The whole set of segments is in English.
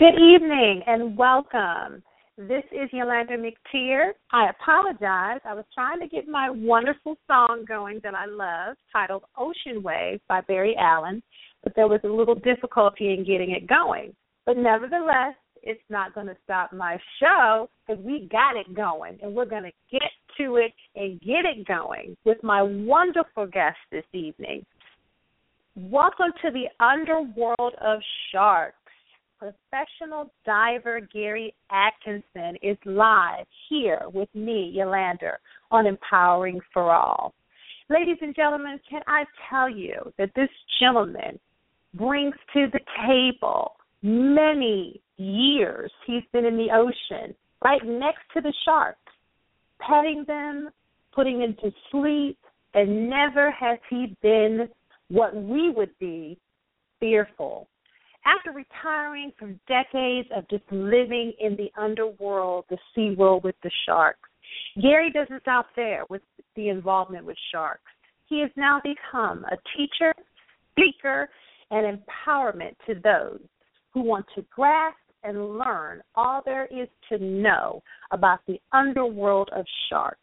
Good evening and welcome. This is Yulander McTier. I apologize. I was trying to get my wonderful song going that I love, titled Ocean Wave by Barry Allen, but there was a little difficulty in getting it going. But nevertheless, it's not going to stop my show because we got it going and we're going to get to it and get it going with my wonderful guest this evening. Welcome to the underworld of sharks professional diver Gary Adkison is live here with me, Yulander, on Empowering for All. Ladies and gentlemen, can I tell you that this gentleman brings to the table many years he's been in the ocean, right next to the sharks, petting them, putting them to sleep, and never has he been what we would be fearful after retiring from decades of just living in the underworld, the sea world with the sharks, Gary doesn't stop there with the involvement with sharks. He has now become a teacher, speaker, and empowerment to those who want to grasp and learn all there is to know about the underworld of sharks.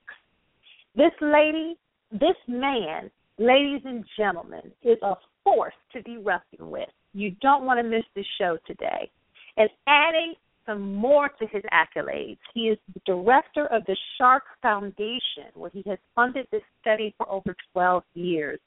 This lady, this man, ladies and gentlemen, is a force to be reckoned with. You don't want to miss this show today. And adding some more to his accolades, he is the director of the Shark Foundation, where he has funded this study for over 12 years.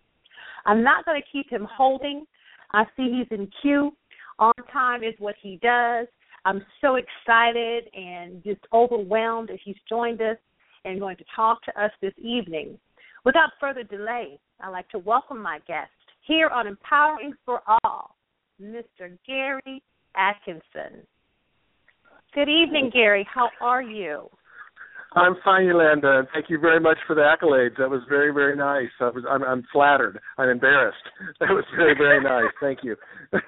I'm not going to keep him holding. I see he's in queue. On time is what he does. I'm so excited and just overwhelmed that he's joined us and going to talk to us this evening. Without further delay, I'd like to welcome my guest here on Empowering for All, Mr. Gary Adkison. Good evening, Gary. How are you? I'm fine, Yulander, and thank you very much for the accolades. That was very, very nice. I was, I'm, I'm flattered. I'm embarrassed. That was very, very nice. Thank you.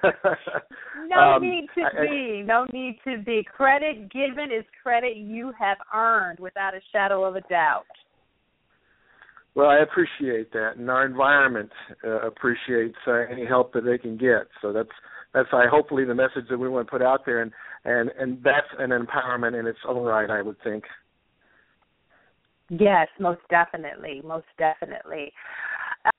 no um, need to I, be. No need to be. Credit given is credit you have earned, without a shadow of a doubt. Well, I appreciate that, and our environment uh, appreciates uh, any help that they can get. So that's that's I hopefully the message that we want to put out there, and and and that's an empowerment in its own right, I would think. Yes, most definitely, most definitely.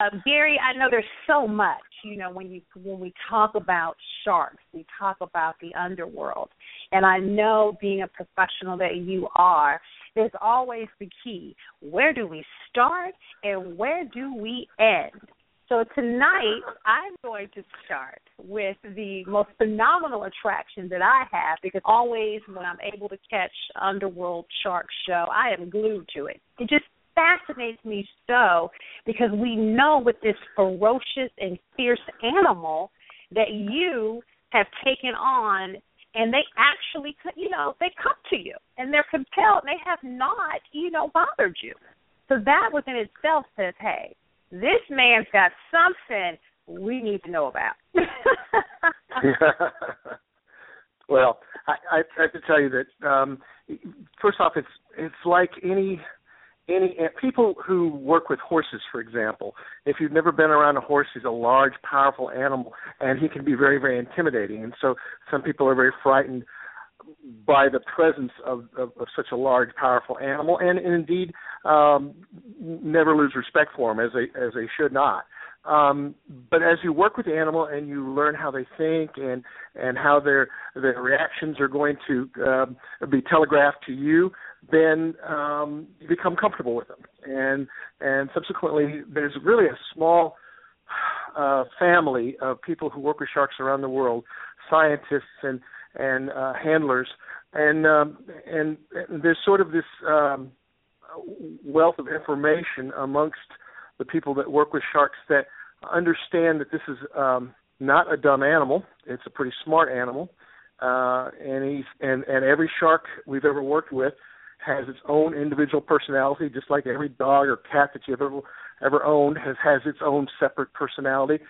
Uh, Gary, I know there's so much. You know, when you when we talk about sharks, we talk about the underworld, and I know being a professional that you are, there's always the key. Where do we start and where do we end? So tonight, I'm going to start with the most phenomenal attraction that I have because always when I'm able to catch Underworld Shark Show, I am glued to it. It just fascinates me so because we know with this ferocious and fierce animal that you have taken on and they actually you know they come to you and they're compelled and they have not you know bothered you. So that within itself says hey this man's got something we need to know about. Well I, I have to tell you that um first off it's it's like any any people who work with horses, for example, if you've never been around a horse, he's a large, powerful animal, and he can be very, very intimidating. And so some people are very frightened by the presence of, of, of such a large, powerful animal, and, and indeed um, never lose respect for him as they as they should not. Um, but as you work with the animal and you learn how they think and and how their their reactions are going to um, be telegraphed to you, then um, you become comfortable with them. And and subsequently, there's really a small uh, family of people who work with sharks around the world, scientists and and uh, handlers, and um, and, there's sort of this um, wealth of information amongst the people that work with sharks that understand that this is um, not a dumb animal. It's a pretty smart animal, uh, and he's and and every shark we've ever worked with has its own individual personality, just like every dog or cat that you've ever ever owned has has its own separate personality.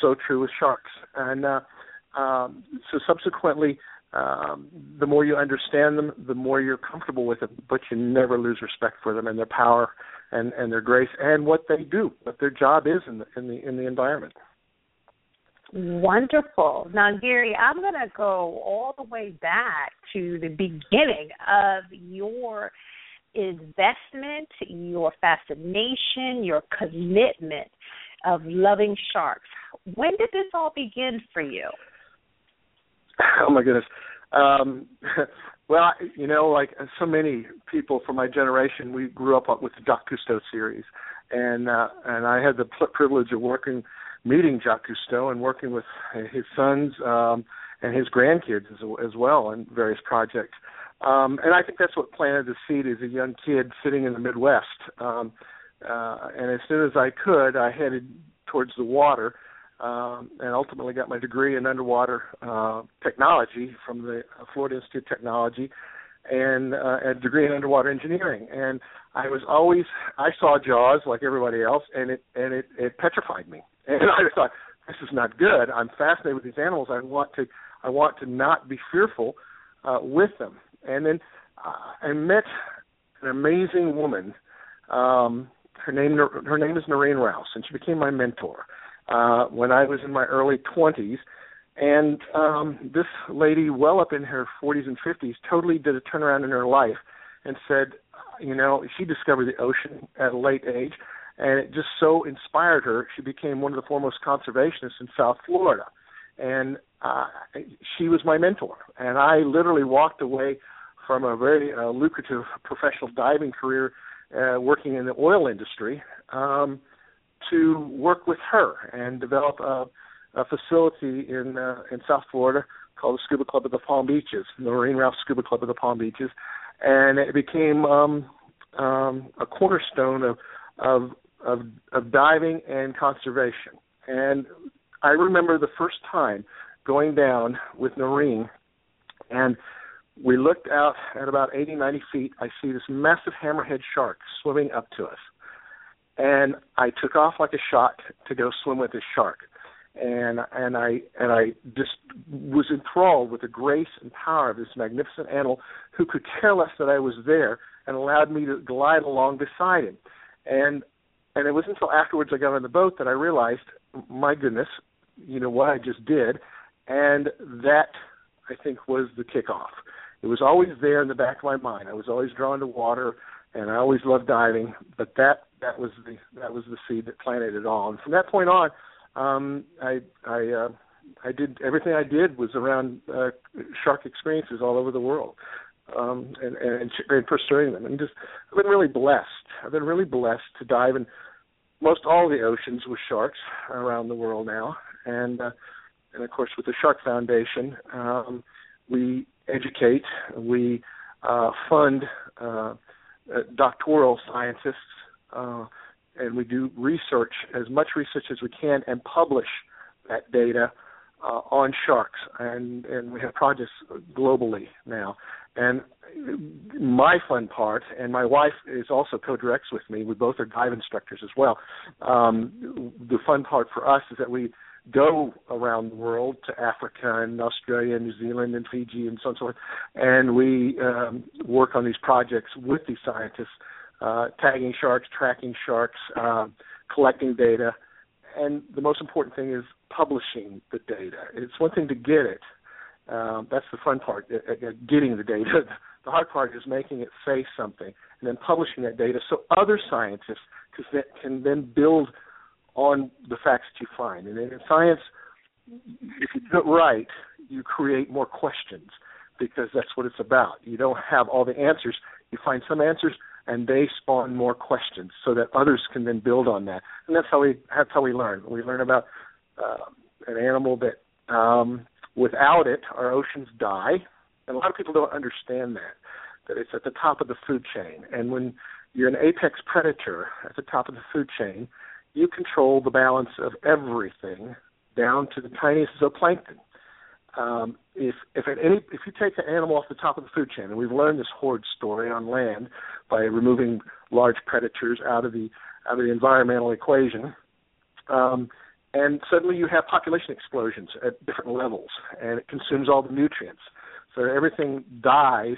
So true with sharks, and uh, um, so subsequently, um, the more you understand them, the more you're comfortable with them. But you never lose respect for them and their power and and their grace and what they do, what their job is in the in the in the environment. Wonderful. Now, Gary, I'm going to go all the way back to the beginning of your investment, your fascination, your commitment of loving sharks. When did this all begin for you? Oh my goodness. Um, well, you know, like so many people from my generation, we grew up with the Jacques Cousteau series, and uh, and I had the privilege of working meeting Jacques Cousteau and working with his sons um, and his grandkids as, as well in various projects. Um, and I think that's what planted the seed as a young kid sitting in the Midwest. Um, uh, and as soon as I could, I headed towards the water um, and ultimately got my degree in underwater uh, technology from the Florida Institute of Technology and uh, a degree in underwater engineering. And I was always I saw Jaws like everybody else, and it and it, it petrified me. And I thought, this is not good. I'm fascinated with these animals. I want to I want to not be fearful uh, with them. And then uh, I met an amazing woman. Um, her name her name is Noreen Rouse, and she became my mentor uh, when I was in my early 20s. And um, this lady, well up in her 40s and 50s, totally did a turnaround in her life and said, you know, she discovered the ocean at a late age and it just so inspired her. She became one of the foremost conservationists in South Florida, and uh, she was my mentor. And I literally walked away from a very uh, lucrative professional diving career, uh, working in the oil industry, um, to work with her and develop a, a facility in uh, in South Florida called the Scuba Club of the Palm Beaches, the Noreen Rouse Scuba Club of the Palm Beaches, and it became um, um, a cornerstone of of of of diving and conservation. And I remember the first time going down with Noreen, and we looked out at about 80, 90 feet. I see this massive hammerhead shark swimming up to us, and I took off like a shot to go swim with this shark. And and I and I just was enthralled with the grace and power of this magnificent animal, who could care less that I was there, and allowed me to glide along beside him. And and it wasn't until afterwards I got on the boat that I realized, my goodness, you know what I just did, and that I think was the kickoff. It was always there in the back of my mind. I was always drawn to water, and I always loved diving. But that that was the that was the seed that planted it all. And from that point on, um, I I uh, I did everything I did was around uh, shark experiences all over the world um, and, and, and pursuing them. And just I've been really blessed. I've been really blessed to dive in most all the oceans with sharks around the world now, and uh, and of course with the Shark Foundation, um, we educate, we uh, fund uh, uh doctoral scientists, uh, and we do research as much research as we can and publish that data uh, on sharks, and and we have projects globally now. And my fun part, and my wife is also co-directs with me. We both are dive instructors as well. Um, the fun part for us is that we go around the world to Africa and Australia and New Zealand and Fiji and so on and so forth, and we um, work on these projects with these scientists, uh, tagging sharks, tracking sharks, uh, collecting data, and the most important thing is publishing the data. It's one thing to get it. Um, that's the fun part, uh, uh, getting the data. The hard part is making it say something and then publishing that data so other scientists can then build on the facts that you find. And in science, if you do it right, you create more questions because that's what it's about. You don't have all the answers. You find some answers and they spawn more questions so that others can then build on that. And that's how we that's how we learn. We learn about uh, an animal that um, without it, our oceans die. And a lot of people don't understand that that it's at the top of the food chain. And when you're an apex predator at the top of the food chain, you control the balance of everything down to the tiniest zooplankton. Um, if if at any if you take an animal off the top of the food chain, and we've learned this horde story on land by removing large predators out of the out of the environmental equation, um, and suddenly you have population explosions at different levels, and it consumes all the nutrients. So everything dies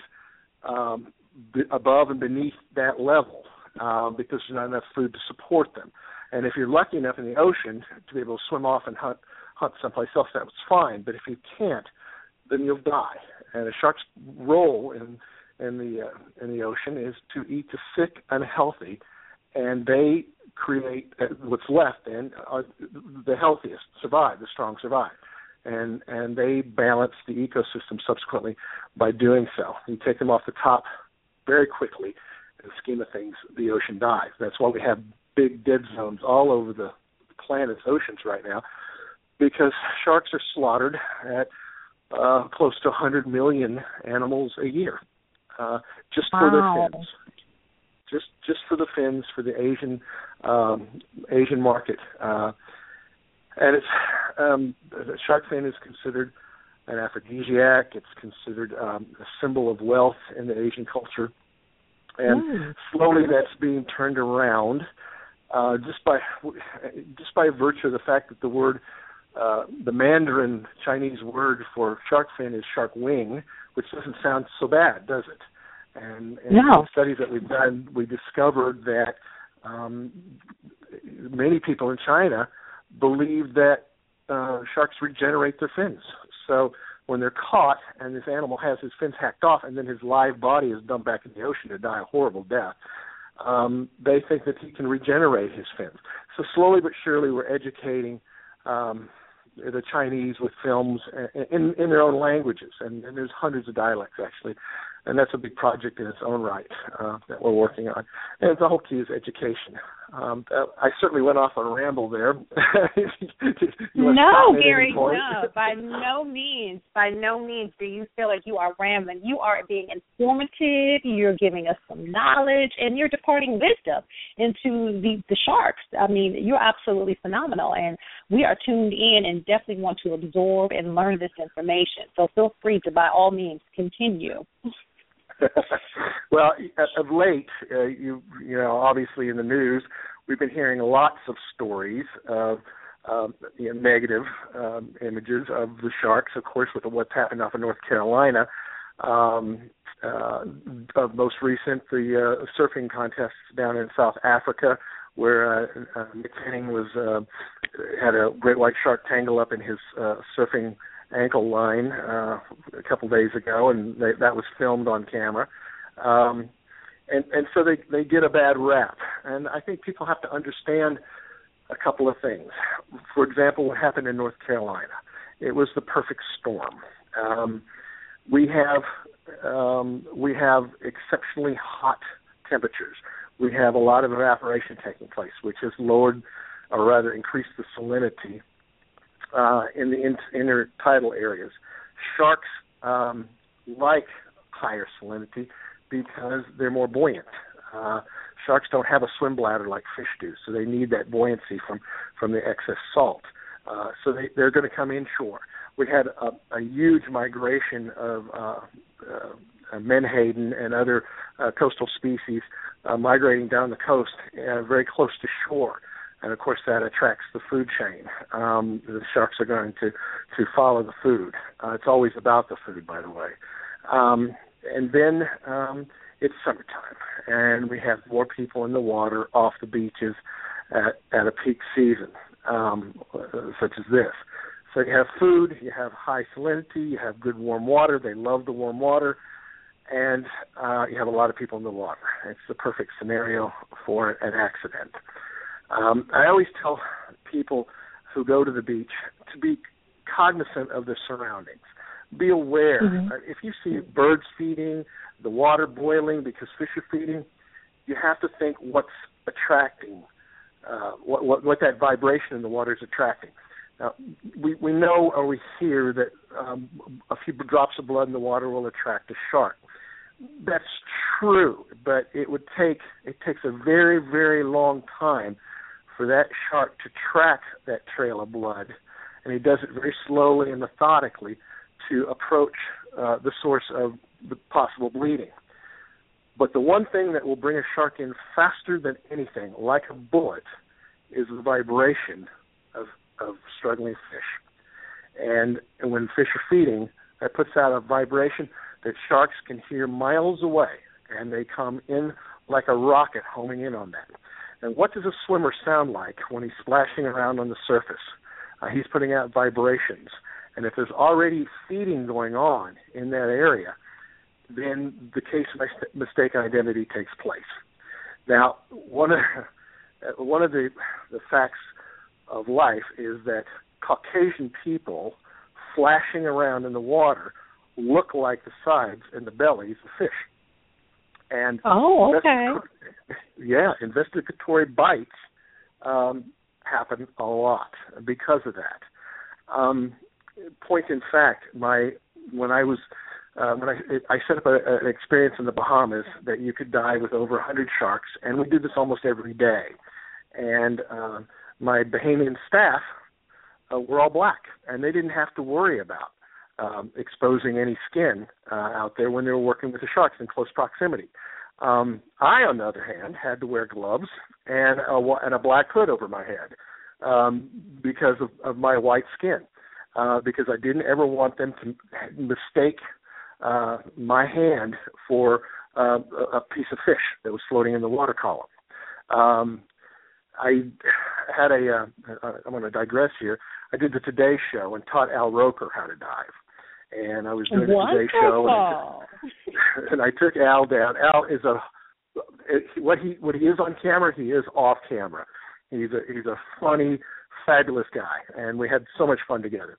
um, b- above and beneath that level um, because there's not enough food to support them. And if you're lucky enough in the ocean to be able to swim off and hunt hunt someplace else, that's fine. But if you can't, then you'll die. And a shark's role in in the uh, in the ocean is to eat the sick and healthy, and they create uh, what's left. And the healthiest survive, the strong survive, and and they balance the ecosystem subsequently by doing so. You take them off the top very quickly. In the scheme of things, the ocean dies. That's why we have big dead zones all over the planet's oceans right now, because sharks are slaughtered at uh, close to 100 million animals a year, uh, just wow. for their fins. Just just for the fins for the Asian um, Asian market, uh, and it's um, the shark fin is considered an aphrodisiac. It's considered um, a symbol of wealth in the Asian culture, and Mm. slowly that's being turned around uh, just by just by virtue of the fact that the word uh, the Mandarin Chinese word for shark fin is shark wing, which doesn't sound so bad, does it? And, and No. in studies that we've done, we discovered that um, many people in China believe that uh, sharks regenerate their fins. So when they're caught and this animal has his fins hacked off and then his live body is dumped back in the ocean to die a horrible death, um, they think that he can regenerate his fins. So slowly but surely, we're educating um, the Chinese with films in in their own languages, and, and there's hundreds of dialects actually, and that's a big project in its own right uh, that we're working on. And the whole key is education. Um, uh, I certainly went off on a ramble there. No, stop me at any Gary, no, by no means, by no means do you feel like you are rambling. You are being informative. You're giving us some knowledge, and you're departing wisdom into the the sharks. I mean, you're absolutely phenomenal, and we are tuned in and definitely want to absorb and learn this information. So feel free to, by all means, continue. well, of late, uh, you you know, obviously in the news, we've been hearing lots of stories of um, you know, negative um, images of the sharks. Of course, with what's happened off in North Carolina. Um, uh, of most recent, the uh, surfing contests down in South Africa, where uh, uh, Mick Fanning was uh, had a great white shark tangle up in his uh, surfing ankle line uh, a couple days ago, and they, that was filmed on camera. Um, and and so they they get a bad rap, and I think people have to understand a couple of things. For example, what happened in North Carolina? It was the perfect storm. Um, we have um, we have exceptionally hot temperatures. We have a lot of evaporation taking place, which has lowered, or rather increased the salinity uh, in the in- intertidal areas. Sharks um, like higher salinity because they're more buoyant. Uh, sharks don't have a swim bladder like fish do, so they need that buoyancy from from the excess salt. Uh, so they, they're going to come inshore. We had a, a huge migration of uh, uh, menhaden and other uh, coastal species uh, migrating down the coast, uh, very close to shore and of course that attracts the food chain. Um, the sharks are going to to follow the food. Uh, it's always about the food, by the way. Um, and then um, it's summertime, and we have more people in the water off the beaches at at a peak season, um, such as this. So you have food, you have high salinity, you have good warm water. They love the warm water, and uh, you have a lot of people in the water. It's the perfect scenario for an accident. Um, I always tell people who go to the beach to be cognizant of their surroundings. Be aware. Mhm. Uh, if you see birds feeding, the water boiling because fish are feeding, you have to think what's attracting, uh, what, what what that vibration in the water is attracting. Now, we we know or we hear that um, a few drops of blood in the water will attract a shark. That's true, but it would take it takes a very very long time for that shark to track that trail of blood, and he does it very slowly and methodically to approach uh, the source of the possible bleeding. But the one thing that will bring a shark in faster than anything, like a bullet, is the vibration of of struggling fish. And, and when fish are feeding, that puts out a vibration that sharks can hear miles away, and they come in like a rocket homing in on that. And what does a swimmer sound like when he's splashing around on the surface? Uh, he's putting out vibrations. And if there's already feeding going on in that area, then the case of mistaken identity takes place. Now, one of one of the the facts of life is that Caucasian people flashing around in the water look like the sides and the bellies of fish. And oh, okay. Yeah, investigatory bites um, happen a lot because of that. Um, point in fact, my when I was uh, when I I set up a, an experience in the Bahamas that you could dive with over a hundred sharks, and we do this almost every day. And uh, my Bahamian staff uh, were all black, and they didn't have to worry about um, exposing any skin uh, out there when they were working with the sharks in close proximity. Um, I, on the other hand, had to wear gloves and a, and a black hood over my head um, because of, of my white skin, uh, because I didn't ever want them to mistake uh, my hand for uh, a piece of fish that was floating in the water column. Um, I had a. Uh, I'm going to digress here. I did the Today Show and taught Al Roker how to dive, and I was doing Wonderful. the Today Show, and, and I took Al down. Al is a what he what he is on camera, he is off camera. He's a he's a funny, fabulous guy, and we had so much fun together.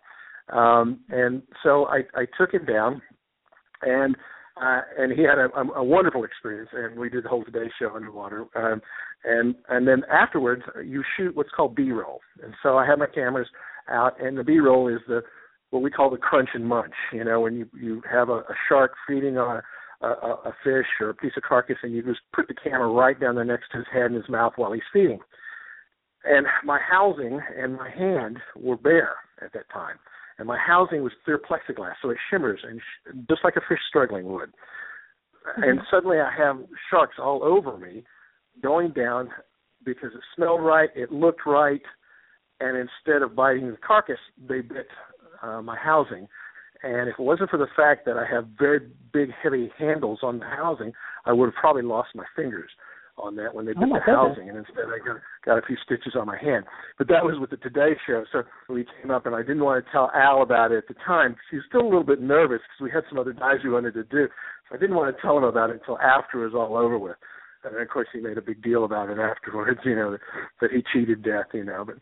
Um, and so I I took him down, and uh, and he had a, a, a wonderful experience, and we did the whole Today Show underwater. Um, and and then afterwards, you shoot what's called B-roll. And so I have my cameras out, and the B-roll is the what we call the crunch and munch. You know, when you you have a, a shark feeding on a, a, a fish or a piece of carcass, and you just put the camera right down there next to his head and his mouth while he's feeding. And my housing and my hand were bare at that time and my housing was clear plexiglass, so it shimmers and sh- just like a fish struggling would. Mm-hmm. And suddenly I have sharks all over me, going down because it smelled right, it looked right, and instead of biting the carcass, they bit uh, my housing. And if it wasn't for the fact that I have very big, heavy handles on the housing, I would have probably lost my fingers on that when they did oh the housing, and instead I got got a few stitches on my hand. But that was with the Today Show, so we came up, and I didn't want to tell Al about it at the time because he was still a little bit nervous because we had some other dives we wanted to do. So I didn't want to tell him about it until after it was all over with. And of course, he made a big deal about it afterwards, you know, that, that he cheated death, you know. But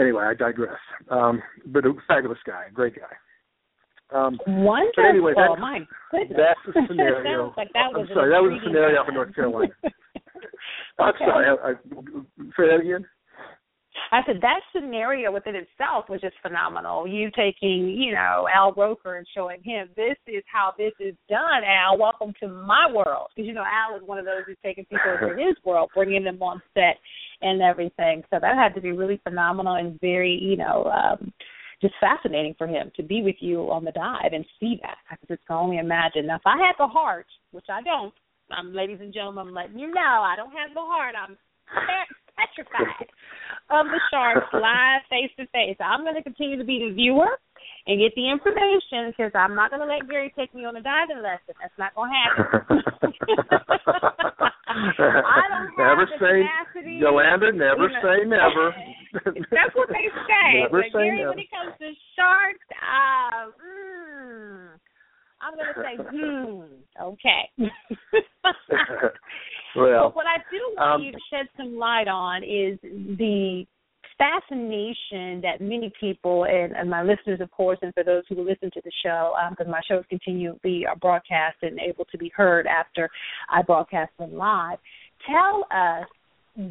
anyway, I digress. Um, but a fabulous guy, a great guy. Um, Wonderful. Anyway, that's, My goodness. that's the scenario. like that I'm sorry, that was a scenario time. for North Carolina. I'm Okay. sorry. I, I, say that again. I said that scenario within itself was just phenomenal. You taking, you know, Al Roker and showing him this is how this is done. Al, welcome to my world. Because you know Al is one of those who's taking people into his world, bringing them on set and everything. So that had to be really phenomenal and very, you know, um, just fascinating for him to be with you on the dive and see that. I could just only imagine. Now, if I had the heart, which I don't, um, ladies and gentlemen, I'm letting you know I don't have the heart. I'm petrified of the sharks live face to face. I'm going to continue to be the viewer and get the information because I'm not going to let Gary take me on a diving lesson. That's not going to happen. I don't have never the say, tenacity, Yulander. Never you know. say never. That's what they say. Never but say Gary, never. when it comes to sharks, uh, mm, I'm going to say, hmm, okay. well, But what I do want um, you to shed some light on is the fascination that many people and, and my listeners, of course, and for those who listen to the show, because my shows continually are broadcast and able to be heard after I broadcast them live. Tell us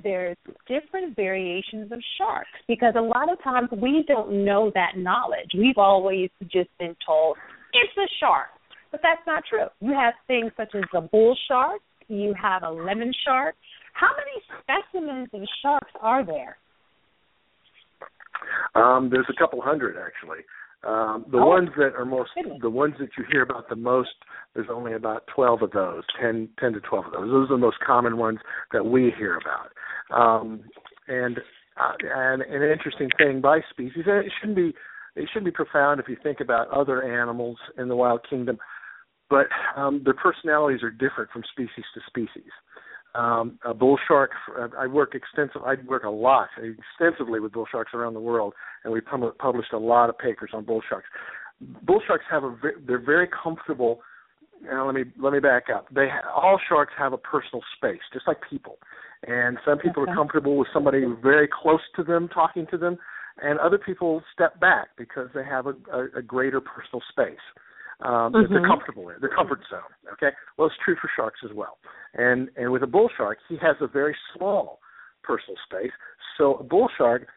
there's different variations of sharks because a lot of times we don't know that knowledge. We've always just been told it's a shark, but that's not true. You have things such as a bull shark, you have a lemon shark. How many specimens of sharks are there? Um, there's a couple hundred actually. Um, the oh, ones that are most, goodness. the ones that you hear about the most, there's only about 12 of those, 10, 10 to 12 of those. Those are the most common ones that we hear about. Um, and uh, and an interesting thing by species, and it shouldn't be it shouldn't be profound if you think about other animals in the wild kingdom, but um, their personalities are different from species to species. Um, a bull shark. I work extensive. I work a lot, extensively with bull sharks around the world, and we pub- published a lot of papers on bull sharks. Bull sharks have a. They're very comfortable. Now let me let me back up. They all sharks have a personal space, just like people. And some people okay. are comfortable with somebody very close to them talking to them, and other people step back because they have a, a, a greater personal space um, mm-hmm. that they're comfortable in, their comfort zone. Okay, well, it's true for sharks as well. And and with a bull shark, he has a very small personal space. So a bull shark,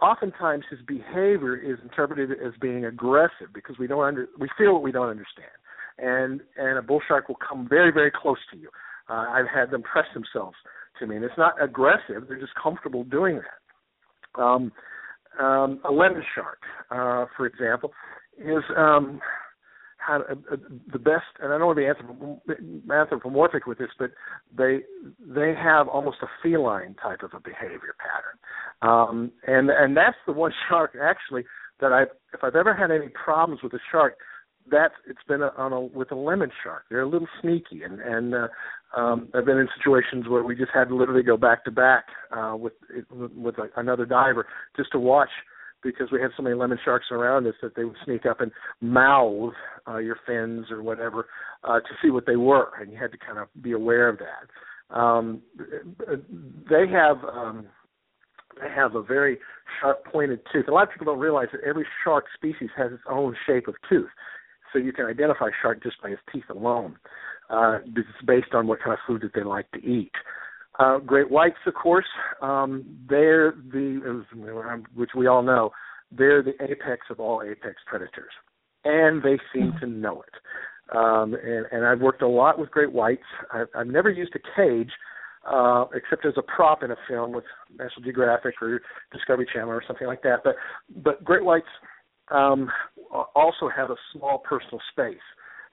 oftentimes his behavior is interpreted as being aggressive because we don't under we feel what we don't understand, and and a bull shark will come very very close to you. Uh, I've had them press themselves to me, and it's not aggressive; they're just comfortable doing that. Um, um, a lemon shark, uh, for example, is um, a, a, the best, and I don't want to be anthropomorphic with this, but they they have almost a feline type of a behavior pattern, um, and and that's the one shark actually that I, if I've ever had any problems with a shark, that's it's been a, on a with a lemon shark. They're a little sneaky, and and uh, um, I've been in situations where we just had to literally go back to back uh, with with a, another diver just to watch because we had so many lemon sharks around us that they would sneak up and mouth uh, your fins or whatever uh, to see what they were, and you had to kind of be aware of that. Um, they have um, they have a very sharp pointed tooth. A lot of people don't realize that every shark species has its own shape of tooth, so you can identify a shark just by its teeth alone. Uh, it's based on what kind of food that they like to eat. Uh, great whites, of course, um, they're the which we all know they're the apex of all apex predators, and they seem to know it. Um, and, and I've worked a lot with great whites. I've, I've never used a cage uh, except as a prop in a film with National Geographic or Discovery Channel or something like that. But but great whites um, also have a small personal space,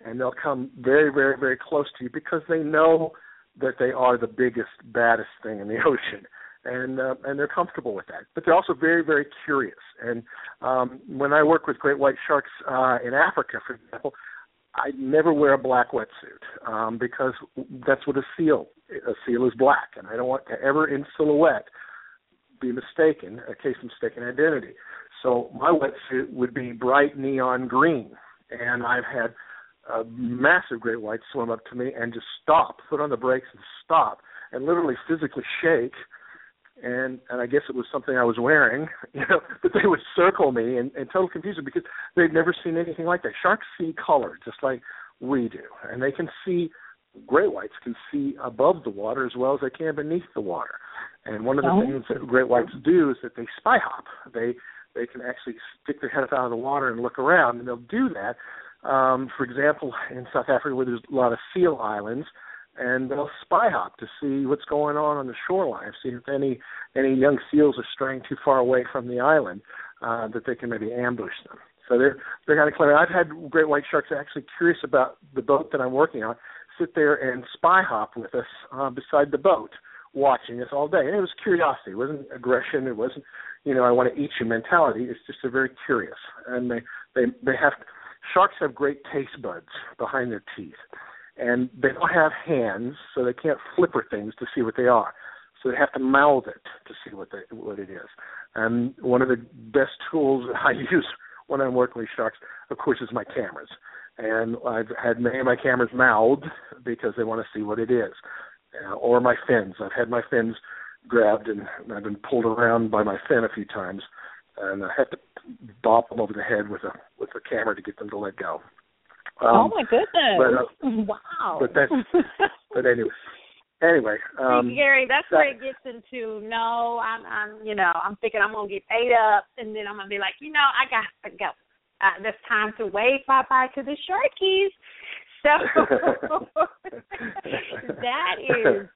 and they'll come very very very close to you because they know that they are the biggest, baddest thing in the ocean, and uh, and they're comfortable with that. But they're also very, very curious. And um, when I work with great white sharks uh, in Africa, for example, I never wear a black wetsuit um, because that's what a seal. A seal is black, and I don't want to ever in silhouette be mistaken, a case of mistaken identity. So my wetsuit would be bright neon green, and I've had a massive great white swim up to me and just stop, put on the brakes and stop, and literally physically shake. And and I guess it was something I was wearing, you know. But they would circle me in, in total confusion because they'd never seen anything like that. Sharks see color just like we do, and they can see. Great whites can see above the water as well as they can beneath the water. And one of the oh. things that great whites do is that they spy hop. They they can actually stick their head up out of the water and look around, and they'll do that um, for example, in South Africa, where there's a lot of seal islands, and they'll spy hop to see what's going on on the shoreline, see if any any young seals are straying too far away from the island, uh, that they can maybe ambush them. So they're they're kind of clever. I've had great white sharks actually curious about the boat that I'm working on, sit there and spy hop with us uh, beside the boat, watching us all day. And it was curiosity. It wasn't aggression. It wasn't, you know, I want to eat you mentality. It's just they're very curious. And they they they have Sharks have great taste buds behind their teeth, and they don't have hands, so they can't flipper things to see what they are. So they have to mouth it to see what they, what it is. And one of the best tools that I use when I'm working with sharks, of course, is my cameras. And I've had many of my cameras mouthed because they want to see what it is, uh, or my fins. I've had my fins grabbed and I've been pulled around by my fin a few times and I had to bop them over the head with a with a camera to get them to let go. Um, oh my goodness! But, uh, wow! But that's but anyway. anyway, um, See, Gary, that's that- where it gets into. No, I'm, I'm, you know, I'm thinking I'm gonna get ate up, and then I'm gonna be like, you know, I got to go. uh, this time to wave bye bye to the Sharkies. So that is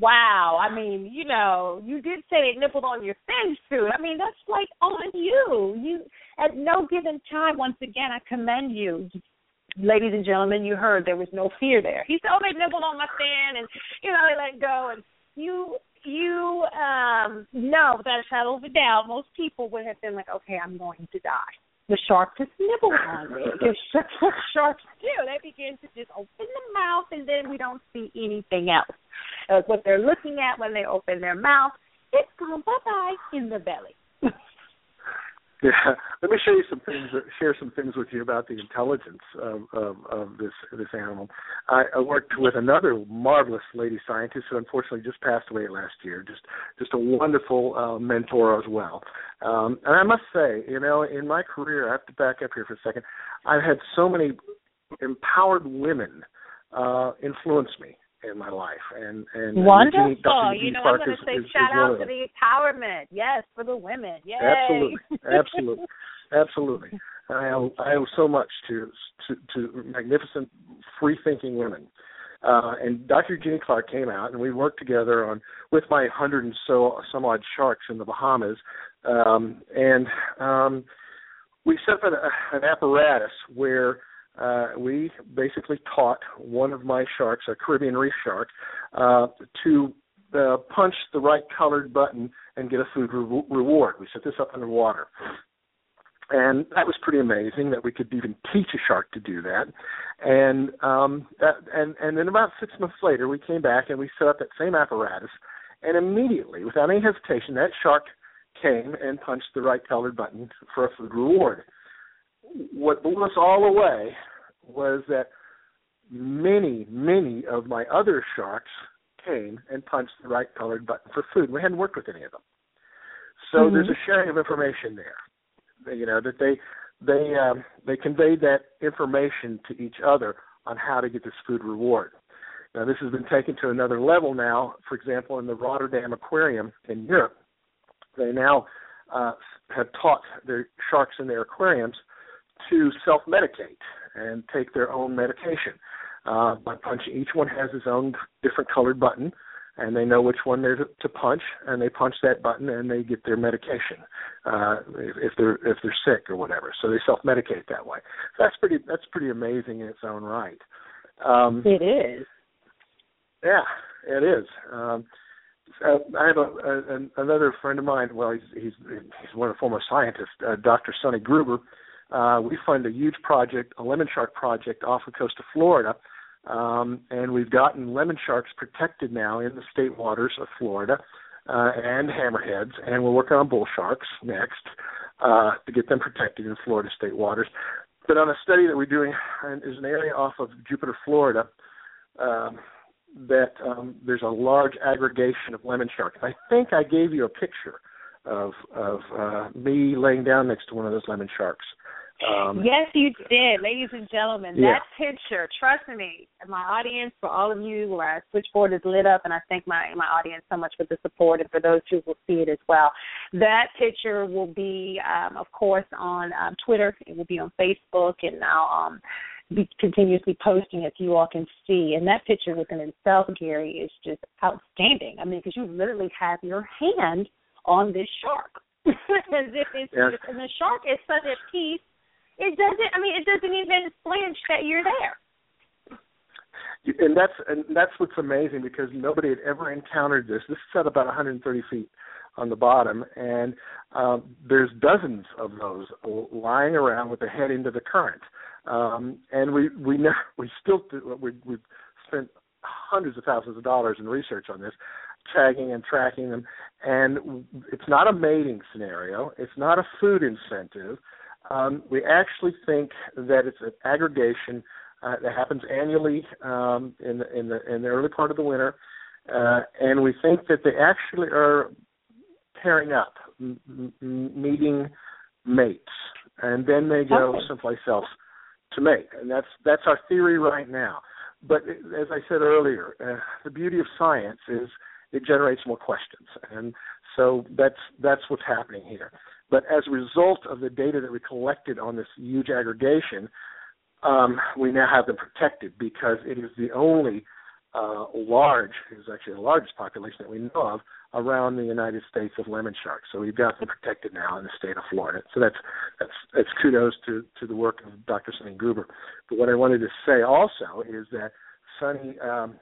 wow. I mean, you know, you did say it nibbled on your fin suit. I mean, that's like on you. You at no given time. Once again, I commend you ladies and gentlemen, you heard there was no fear there. He said, "Oh, they nibbled on my fin, and you know they let go." And you, you um know without a shadow of a doubt, most people would have been like, "Okay, I'm going to die." The shark just nibbled on me. Because that's what sharks do. They begin to just open the mouth, and then we don't see anything else. Uh, what they're looking at when they open their mouth, it's gone bye bye in the belly. Yeah, let me show you some things. Share some things with you about the intelligence of of, of this this animal. I, I worked with another marvelous lady scientist who unfortunately just passed away last year. Just just a wonderful uh, mentor as well. Um, and I must say, you know, in my career, I have to back up here for a second. I've had so many empowered women uh, influence me in my life, and and and Wonderful. Eugenie- Dr. You know, I'm going is- to say is- is shout one out to the empowerment. Yes, for the women. Yay. Absolutely, absolutely, absolutely. I owe I owe so much to to, to magnificent, free thinking women. Uh, and Dr. Eugenie Clark came out, and we worked together on with my hundred and so some odd sharks in the Bahamas, um, and um, we set up an, an apparatus where uh, we basically taught one of my sharks, a Caribbean reef shark, uh, to uh, punch the right colored button and get a food re- reward. We set this up underwater. And that was pretty amazing that we could even teach a shark to do that. And um, that, and and then about six months later, we came back and we set up that same apparatus, and immediately, without any hesitation, that shark came and punched the right colored button for a food reward. What blew us all away was that many, many of my other sharks came and punched the right colored button for food. We hadn't worked with any of them. So Mhm. there's a sharing of information there. You know, that they they um they conveyed that information to each other on how to get this food reward. Now this has been taken to another level now. For example, in the Rotterdam Aquarium in Europe, they now uh, have taught their sharks in their aquariums to self-medicate and take their own medication uh, by punching. Each one has his own different colored button, and they know which one they're to, to punch, and they punch that button and they get their medication uh, if, if they're if they're sick or whatever. So they self-medicate that way. So that's pretty that's pretty amazing in its own right. Um, It is. yeah, it is. Um, uh, I have a, a, another friend of mine. Well, he's he's he's one of the former scientists, uh, Dr. Sonny Gruber. Uh, we fund a huge project, a lemon shark project off the coast of Florida, um, and we've gotten lemon sharks protected now in the state waters of Florida uh, and hammerheads, and we're working on bull sharks next uh, to get them protected in Florida state waters. But on a study that we're doing, is an area off of Jupiter, Florida. Um, that um, there's a large aggregation of lemon sharks. I think I gave you a picture of of uh, me laying down next to one of those lemon sharks. Um, Yes, you did, ladies and gentlemen. Yeah. That picture, trust me, my audience, for all of you, where our switchboard is lit up, and I thank my my audience so much for the support, and for those who will see it as well. That picture will be, um, of course, on um, Twitter. It will be on Facebook, and now um, be continuously posting as you all can see. And that picture within itself, Gary, is just outstanding. I mean, because you literally have your hand on this shark, as if it's Yes. and the shark is such a peace it doesn't. I mean, it doesn't even flinch that you're there. and that's and that's what's amazing because nobody had ever encountered this. This is at about 130 feet on the bottom, and um, there's dozens of those lying around with their head into the current. Um, and we we never we still do, we we've spent hundreds of thousands of dollars in research on this, tagging and tracking them. And it's not a mating scenario. It's not a food incentive. Um, we actually think that it's an aggregation uh, that happens annually um, in the in the in the early part of the winter, uh, and we think that they actually are pairing up, m- m- meeting mates, and then they go Okay. someplace else to mate, and that's that's our theory right now. but as I said earlier, uh, the beauty of science is it generates more questions, and so that's that's what's happening here. But as a result of the data that we collected on this huge aggregation, um, we now have them protected because it is the only uh, large, is actually the largest population that we know of around the United States of lemon sharks. So we've got them protected now in the state of Florida. So that's that's that's kudos to to the work of Dr. Sonny Gruber. But what I wanted to say also is that Sonny um,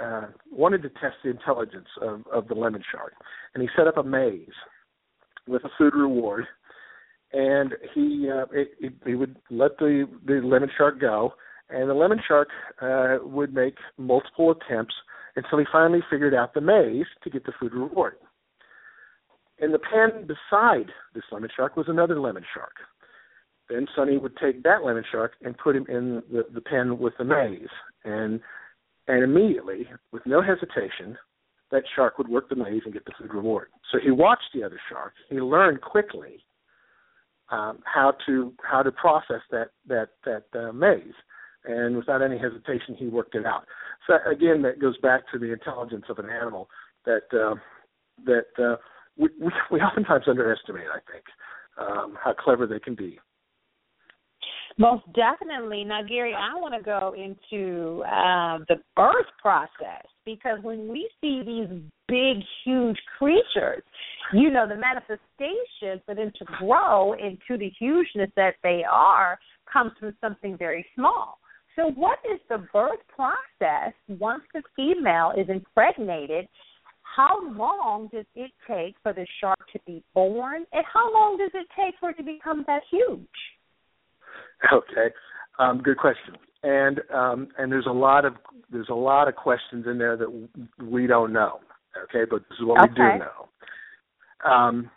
uh, wanted to test the intelligence of, of the lemon shark, and he set up a maze with a food reward. And he uh, it, it, he would let the the lemon shark go, and the lemon shark uh, would make multiple attempts until he finally figured out the maze to get the food reward. In the pen beside this lemon shark was another lemon shark. Then Sonny would take that lemon shark and put him in the, the pen with the maze, and and immediately, with no hesitation, that shark would work the maze and get the food reward. So he watched the other shark. He learned quickly um, how to how to process that that that uh, maze, and without any hesitation, he worked it out. So again, that goes back to the intelligence of an animal that uh, that uh, we, we we oftentimes underestimate. I think um, how clever they can be. Most definitely. Now, Gary, I want to go into uh, the birth process because when we see these big, huge creatures, you know, the manifestation for them to grow into the hugeness that they are comes from something very small. So, what is the birth process once the female is impregnated? How long does it take for the shark to be born, and how long does it take for it to become that huge? Okay, um, good question. And um, and there's a lot of there's a lot of questions in there that we don't know. Okay, but this is what okay. we do know. Um,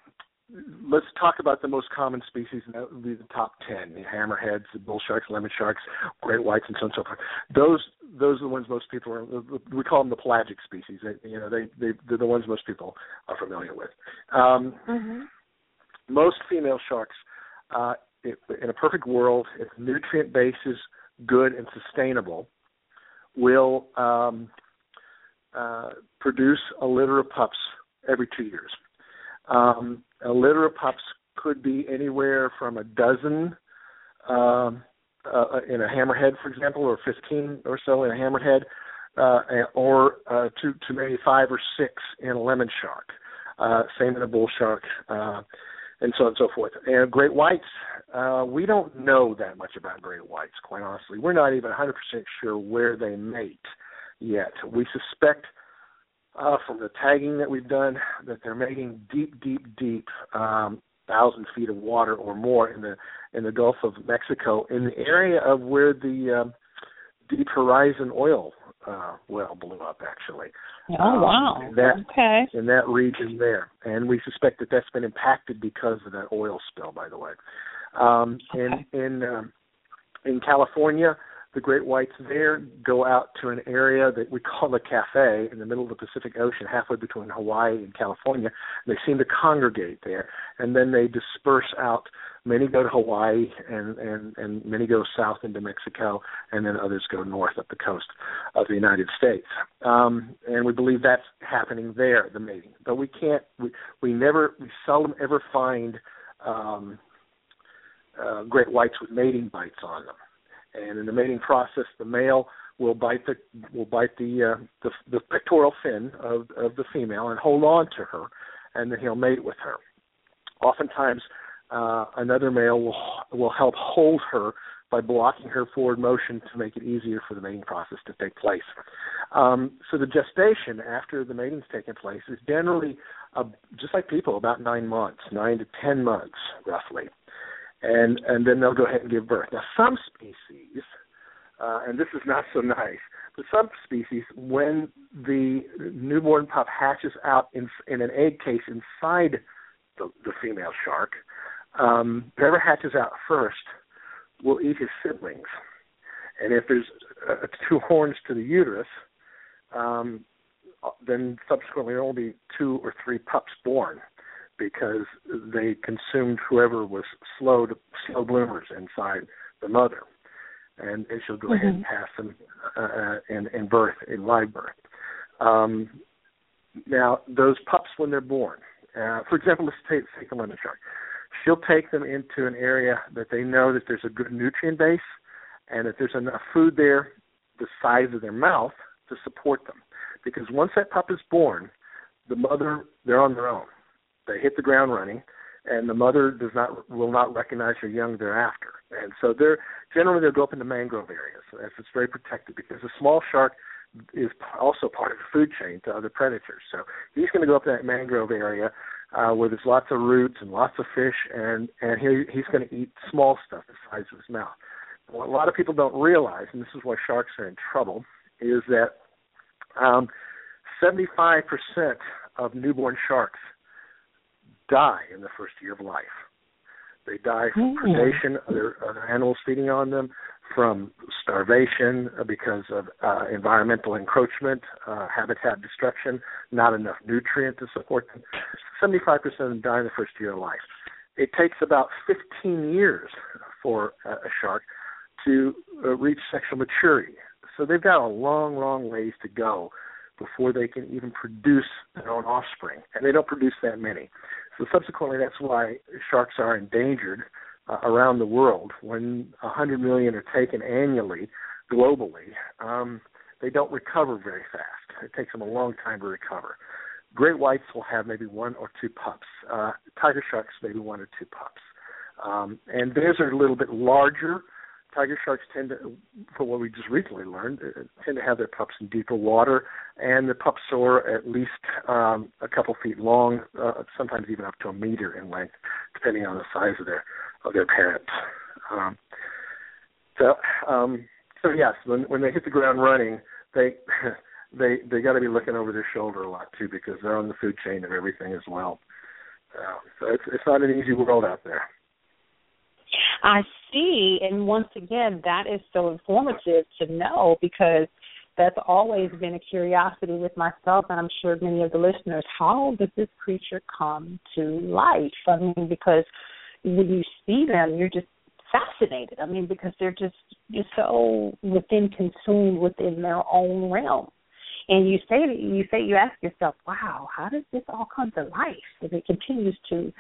let's talk about the most common species, and that would be the top ten: the hammerheads, the bull sharks, lemon sharks, great whites, and so on and so forth. Those those are the ones most people are. We call them the pelagic species. They, you know, they they they're the ones most people are familiar with. Um, mm-hmm. Most female sharks, uh, in a perfect world, if nutrient base is good and sustainable, will um, uh, produce a litter of pups every two years. Um, a litter of pups could be anywhere from a dozen um, uh, in a hammerhead, for example, or 15 or so in a hammerhead, uh, or uh, to, to maybe five or six in a lemon shark. Uh, same in a bull shark, uh, and so on and so forth. And great whites, uh, we don't know that much about great whites, quite honestly. We're not even 100% sure where they mate yet. We suspect – uh, from the tagging that we've done that they're mating deep, deep, deep, um, thousand feet of water or more in the in the Gulf of Mexico, in the area of where the um, Deep Horizon oil uh, well blew up, actually. Oh um, wow! In that, okay. In that region there, and we suspect that that's been impacted because of that oil spill. By the way, um, okay. in in um, in California, the great whites there go out to an area that we call the cafe in the middle of the Pacific Ocean, halfway between Hawaii and California. They seem to congregate there, and then they disperse out. Many go to Hawaii, and and and many go south into Mexico, and then others go north up the coast of the United States. Um, and we believe that's happening there, the mating. But we can't. We we never. We seldom ever find. Um, uh, great whites with mating bites on them and in the mating process, the male will bite the will bite the uh, the, the pectoral fin of of the female and hold on to her, and then he'll mate with her. Oftentimes, uh, another male will will help hold her by blocking her forward motion to make it easier for the mating process to take place. Um, so the gestation after the mating's taken place is generally, uh, just like people, about nine months, nine to ten months roughly and and then they'll go ahead and give birth. Now, some species, uh, and this is not so nice, but some species, when the newborn pup hatches out in in an egg case inside the, the female shark, um, whoever hatches out first will eat his siblings, and if there's uh, two horns to the uterus. Um, then subsequently there will be two or three pups born because they consumed whoever was slow to, slow bloomers inside the mother. and, and she'll go mm-hmm. ahead and pass them uh, uh, in, in birth, in live birth. Um, now, those pups, when they're born, uh, for example, let's take, take a lemon shark. She'll take them into an area that they know that there's a good nutrient base and that there's enough food there the size of their mouth to support them. Because once that pup is born, the mother they're on their own. They hit the ground running, and the mother does not will not recognize her young thereafter. And so they're generally they'll go up into mangrove areas. As it's very protected because a small shark is also part of the food chain to other predators. So he's going to go up to that mangrove area uh, where there's lots of roots and lots of fish, and and he, he's going to eat small stuff the size of his mouth. What a lot of people don't realize, and this is why sharks are in trouble, is that um, 75% of newborn sharks die in the first year of life. They die from mm-hmm. predation, other, other animals feeding on them, from starvation uh, because of uh, environmental encroachment, uh, habitat destruction, not enough nutrient to support them. 75% of them die in the first year of life. It takes about 15 years for a shark to uh, reach sexual maturity. So they've got a long, long ways to go before they can even produce their own offspring, and they don't produce that many. So subsequently, that's why sharks are endangered uh, around the world. When 100 million are taken annually, globally, um, they don't recover very fast. It takes them a long time to recover. Great whites will have maybe one or two pups. Uh, tiger sharks maybe one or two pups. Um, and theirs are a little bit larger tiger sharks tend to, for what we just recently learned, uh, tend to have their pups in deeper water, and the pups are at least um, a couple feet long, uh, sometimes even up to a meter in length, depending on the size of their of their parents. Um, so, um, so yes, when when they hit the ground running, they they they got to be looking over their shoulder a lot too, because they're on the food chain of everything as well. Uh, so it's it's not an easy world out there. I see, and once again, that is so informative to know because that's always been a curiosity with myself, and I'm sure many of the listeners. How does this creature come to life? I mean, because when you see them, you're just fascinated. I mean, because they're just you're so within consumed within their own realm and you say you say you ask yourself, wow, how does this all come to life? And it continues to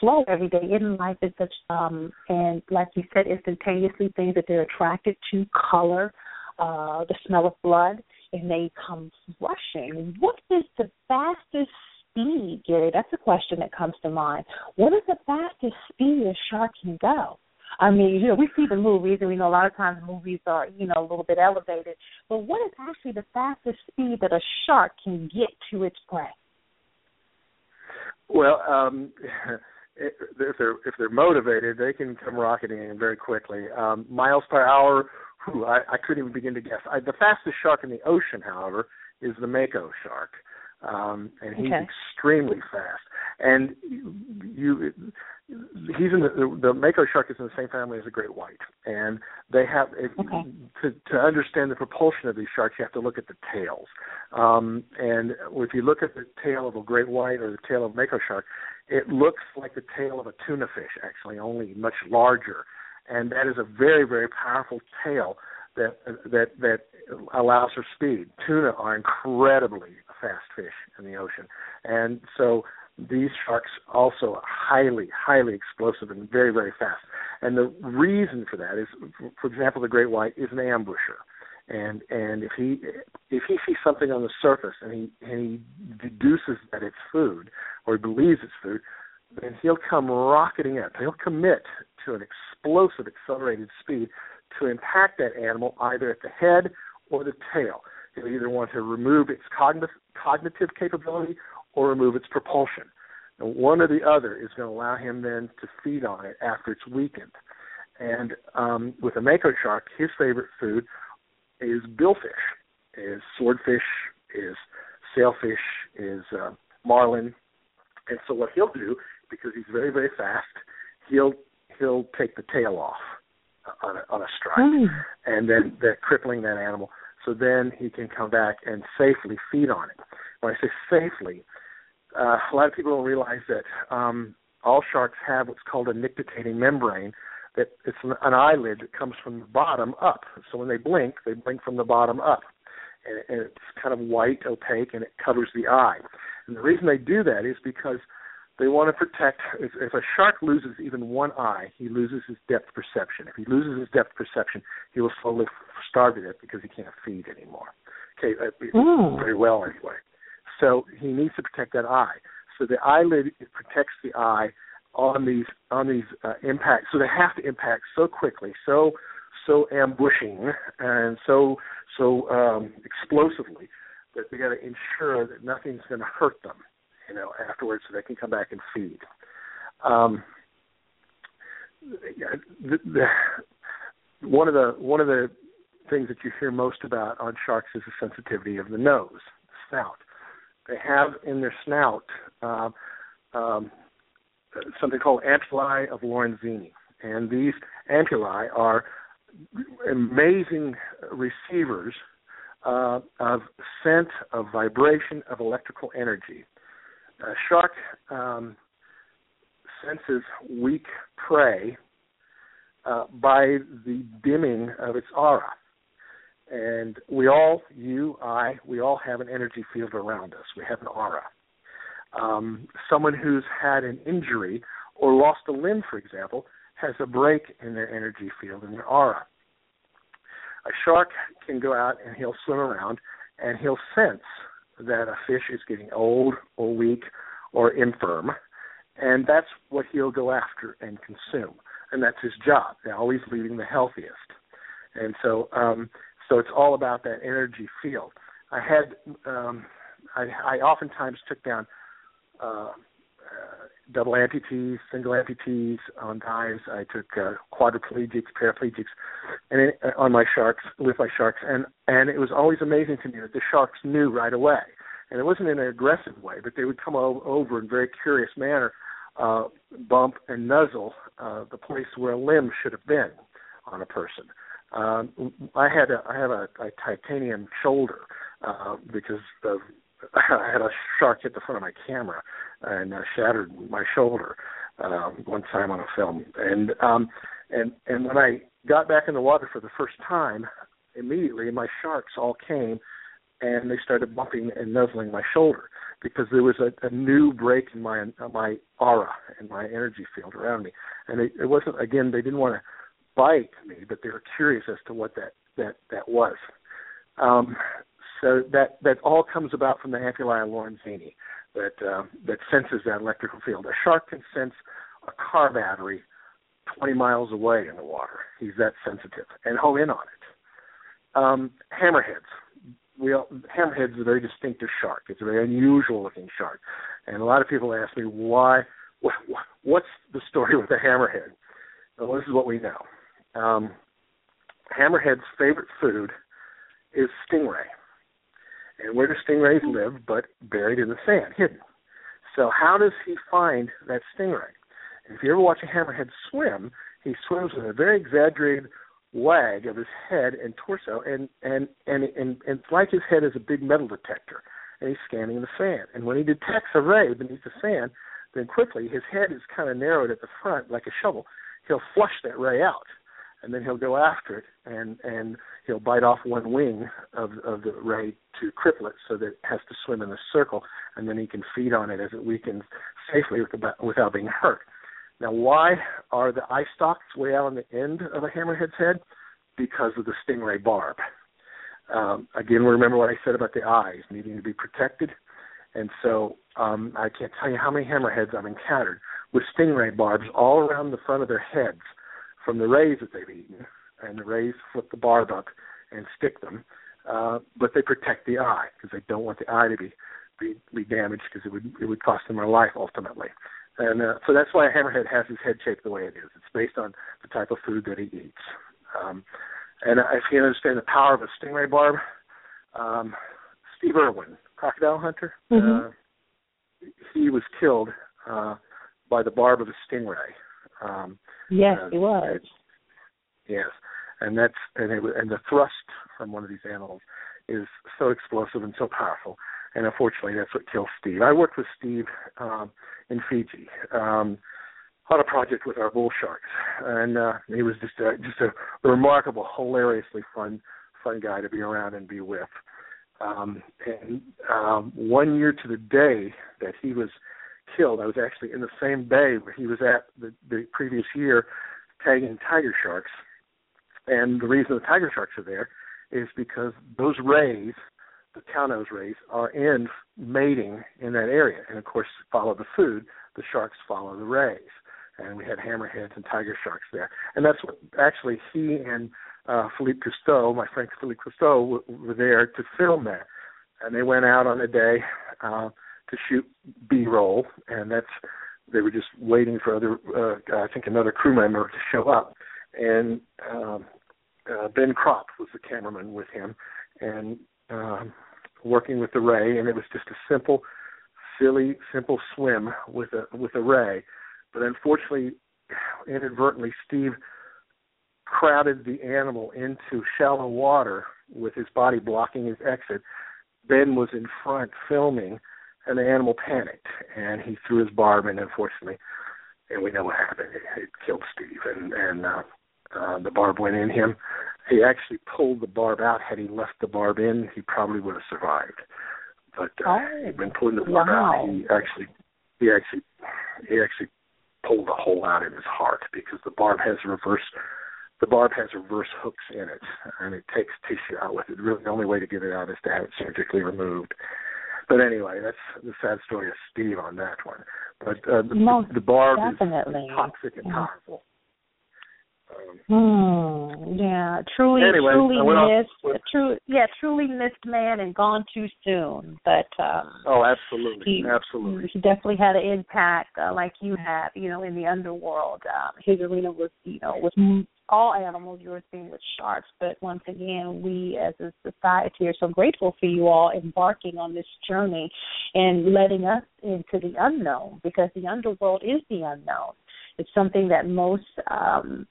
flow every day. In life is such, um, and like you said, instantaneously things that they're attracted to, color, uh, the smell of blood, and they come rushing. What is the fastest speed, Gary? That's a question that comes to mind. What is the fastest speed a shark can go? I mean, you know, we see the movies, and we know a lot of times movies are, you know, a little bit elevated. But what is actually the fastest speed that a shark can get to its prey? Well, um, if they're if they're motivated, they can come rocketing in very quickly. Um, miles per hour, whew, I, I couldn't even begin to guess. I, the fastest shark in the ocean, however, is the mako shark, um, and he's okay. extremely fast. And you, he's in the, the the mako shark is in the same family as a great white, and they have it, okay. to to understand the propulsion of these sharks. You have to look at the tails, um, and if you look at the tail of a great white or the tail of a mako shark, it looks like the tail of a tuna fish, actually, only much larger, and that is a very very powerful tail that that that allows for speed. Tuna are incredibly fast fish in the ocean, and so these sharks also are highly, highly explosive and very, very fast. And the reason for that is, for example, the great white is an ambusher, and and if he if he sees something on the surface and he and he deduces that it's food or he believes it's food, then he'll come rocketing in. He'll commit to an explosive, accelerated speed to impact that animal either at the head or the tail. He'll either want to remove its cognitive cognitive capability or remove its propulsion. And one or the other is going to allow him then to feed on it after it's weakened. And um, with a mako shark, his favorite food is billfish, is swordfish, is sailfish, is uh, marlin. And so what he'll do, because he's very very fast, he'll he'll take the tail off on a, on a strike, mm. and then that crippling that animal. So then he can come back and safely feed on it. When I say safely, uh, a lot of people don't realize that um, all sharks have what's called a nictitating membrane that it's an, an eyelid that comes from the bottom up. So when they blink, they blink from the bottom up, and, and it's kind of white, opaque, and it covers the eye. And the reason they do that is because they want to protect. If, if a shark loses even one eye, he loses his depth perception. If he loses his depth perception, he will slowly starve to death because he can't feed anymore. Okay, mm. very well anyway. So he needs to protect that eye. So the eyelid protects the eye on these on these uh, impacts. So they have to impact so quickly, so so ambushing, and so so um, explosively that they got to ensure that nothing's going to hurt them, you know, afterwards, so they can come back and feed. Um, the, the, one of the one of the things that you hear most about on sharks is the sensitivity of the nose, the snout. They have in their snout uh, um, something called ampullae of Lorenzini, and these ampullae are amazing receivers uh, of scent, of vibration, of electrical energy. A shark um, senses weak prey uh, by the dimming of its aura. And we all, you, I, we all have an energy field around us. We have an aura. Um, someone who's had an injury or lost a limb, for example, has a break in their energy field, in their aura. A shark can go out and he'll swim around and he'll sense that a fish is getting old or weak or infirm, and that's what he'll go after and consume. And that's his job. They're always leaving the healthiest. And so um, so it's all about that energy field. I had um, I, I oftentimes took down uh, uh, double amputees, single amputees on dives. I took uh, quadriplegics, paraplegics, and it, uh, on my sharks with my sharks, and and it was always amazing to me that the sharks knew right away, and it wasn't in an aggressive way, but they would come over in a very curious manner, uh, bump and nuzzle uh, the place where a limb should have been on a person. Um, I had a I have a, a titanium shoulder uh, because of I had a shark hit the front of my camera and uh, shattered my shoulder um, one time on a film. And um, and and when I got back in the water for the first time, immediately my sharks all came and they started bumping and nuzzling my shoulder because there was a, a new break in my uh, my aura and my energy field around me. And it, it wasn't again they didn't want to bite me, but they were curious as to what that that that was. Um, so that that all comes about from the ampullae Lorenzini that uh, that senses that electrical field. A shark can sense a car battery 20 miles away in the water. He's that sensitive and hone in on it. Um, hammerheads. We all, hammerheads a very distinctive shark. It's a very unusual looking shark, and a lot of people ask me why. What, what's the story with the hammerhead? Well, this is what we know. Um, Hammerhead's favorite food is stingray. And where do stingrays mm-hmm. live but buried in the sand, hidden? So how does he find that stingray? if you ever watch a hammerhead swim, he swims with a very exaggerated wag of his head and torso, and and and and, and it's like his head is a big metal detector, and he's scanning the sand. And when he detects a ray beneath the sand, then quickly his head is kind of narrowed at the front like a shovel. He'll flush that ray out, and then he'll go after it and and he'll bite off one wing of of the ray to cripple it so that it has to swim in a circle and then he can feed on it as it weakens safely without being hurt. Now, why are the eye stalks way out on the end of a hammerhead's head? Because of the stingray barb. Um, again, remember what I said about the eyes needing to be protected. And so um, I can't tell you how many hammerheads I've encountered with stingray barbs all around the front of their heads from the rays that they've eaten, and the rays flip the barb up and stick them. Uh, but they protect the eye because they don't want the eye to be be, be damaged because it would it would cost them their life ultimately. And uh, so that's why a hammerhead has his head shaped the way it is. It's based on the type of food that he eats. Um, and if you understand the power of a stingray barb, um, Steve Irwin, crocodile hunter, mm-hmm. uh, he was killed uh, by the barb of a stingray. Um, yes, uh, he was. Yes, and that's and it, and the thrust from one of these animals is so explosive and so powerful. And unfortunately, that's what killed Steve. I worked with Steve um, in Fiji. Um, on a project with our bull sharks, and uh, he was just a, just a remarkable, hilariously fun fun guy to be around and be with. Um, and um, one year to the day that he was killed, I was actually in the same bay where he was at the, the previous year tagging tiger sharks. And the reason the tiger sharks are there is because those rays, the cow-nose rays, are in mating in that area. And of course, follow the food, the sharks follow the rays. And we had hammerheads and tiger sharks there. And that's what actually he and uh, Philippe Cousteau, my friend Philippe Cousteau, w- were there to film that. And they went out on a day uh, to shoot B-roll, and that's they were just waiting for other, uh, I think, another crew member to show up. And um, uh, Ben Kropp was the cameraman with him, and um, working with the ray, and it was just a simple, silly, simple swim with a with a ray. But unfortunately, inadvertently, Steve crowded the animal into shallow water with his body blocking his exit. Ben was in front filming, and the animal panicked, and he threw his barb in, unfortunately. And we know what happened. It, it killed Steve, and and uh, uh, the barb went in him. He actually pulled the barb out. Had he left the barb in, he probably would have survived. But uh, oh, he'd been pulling the barb wow. out. He actually, he actually, he actually pulled a hole out in his heart because the barb has reverse the barb has reverse hooks in it, and it takes tissue out with it. Really, the only way to get it out is to have it surgically removed. But anyway, that's the sad story of Steve on that one. But uh, the, the barb definitely. is toxic and Yeah. powerful. Um. Yeah. Truly, Anyway, truly I went off missed. with- True. Yeah. Truly missed man and gone too soon. But um, oh, absolutely, he, absolutely. he definitely had an impact, uh, like you have, you know, in the underworld. Um, his arena was, you know, was m- all animals. You were seeing with sharks, but once again, we as a society are so grateful for you all embarking on this journey and letting us into the unknown because the underworld is the unknown. It's something that most um,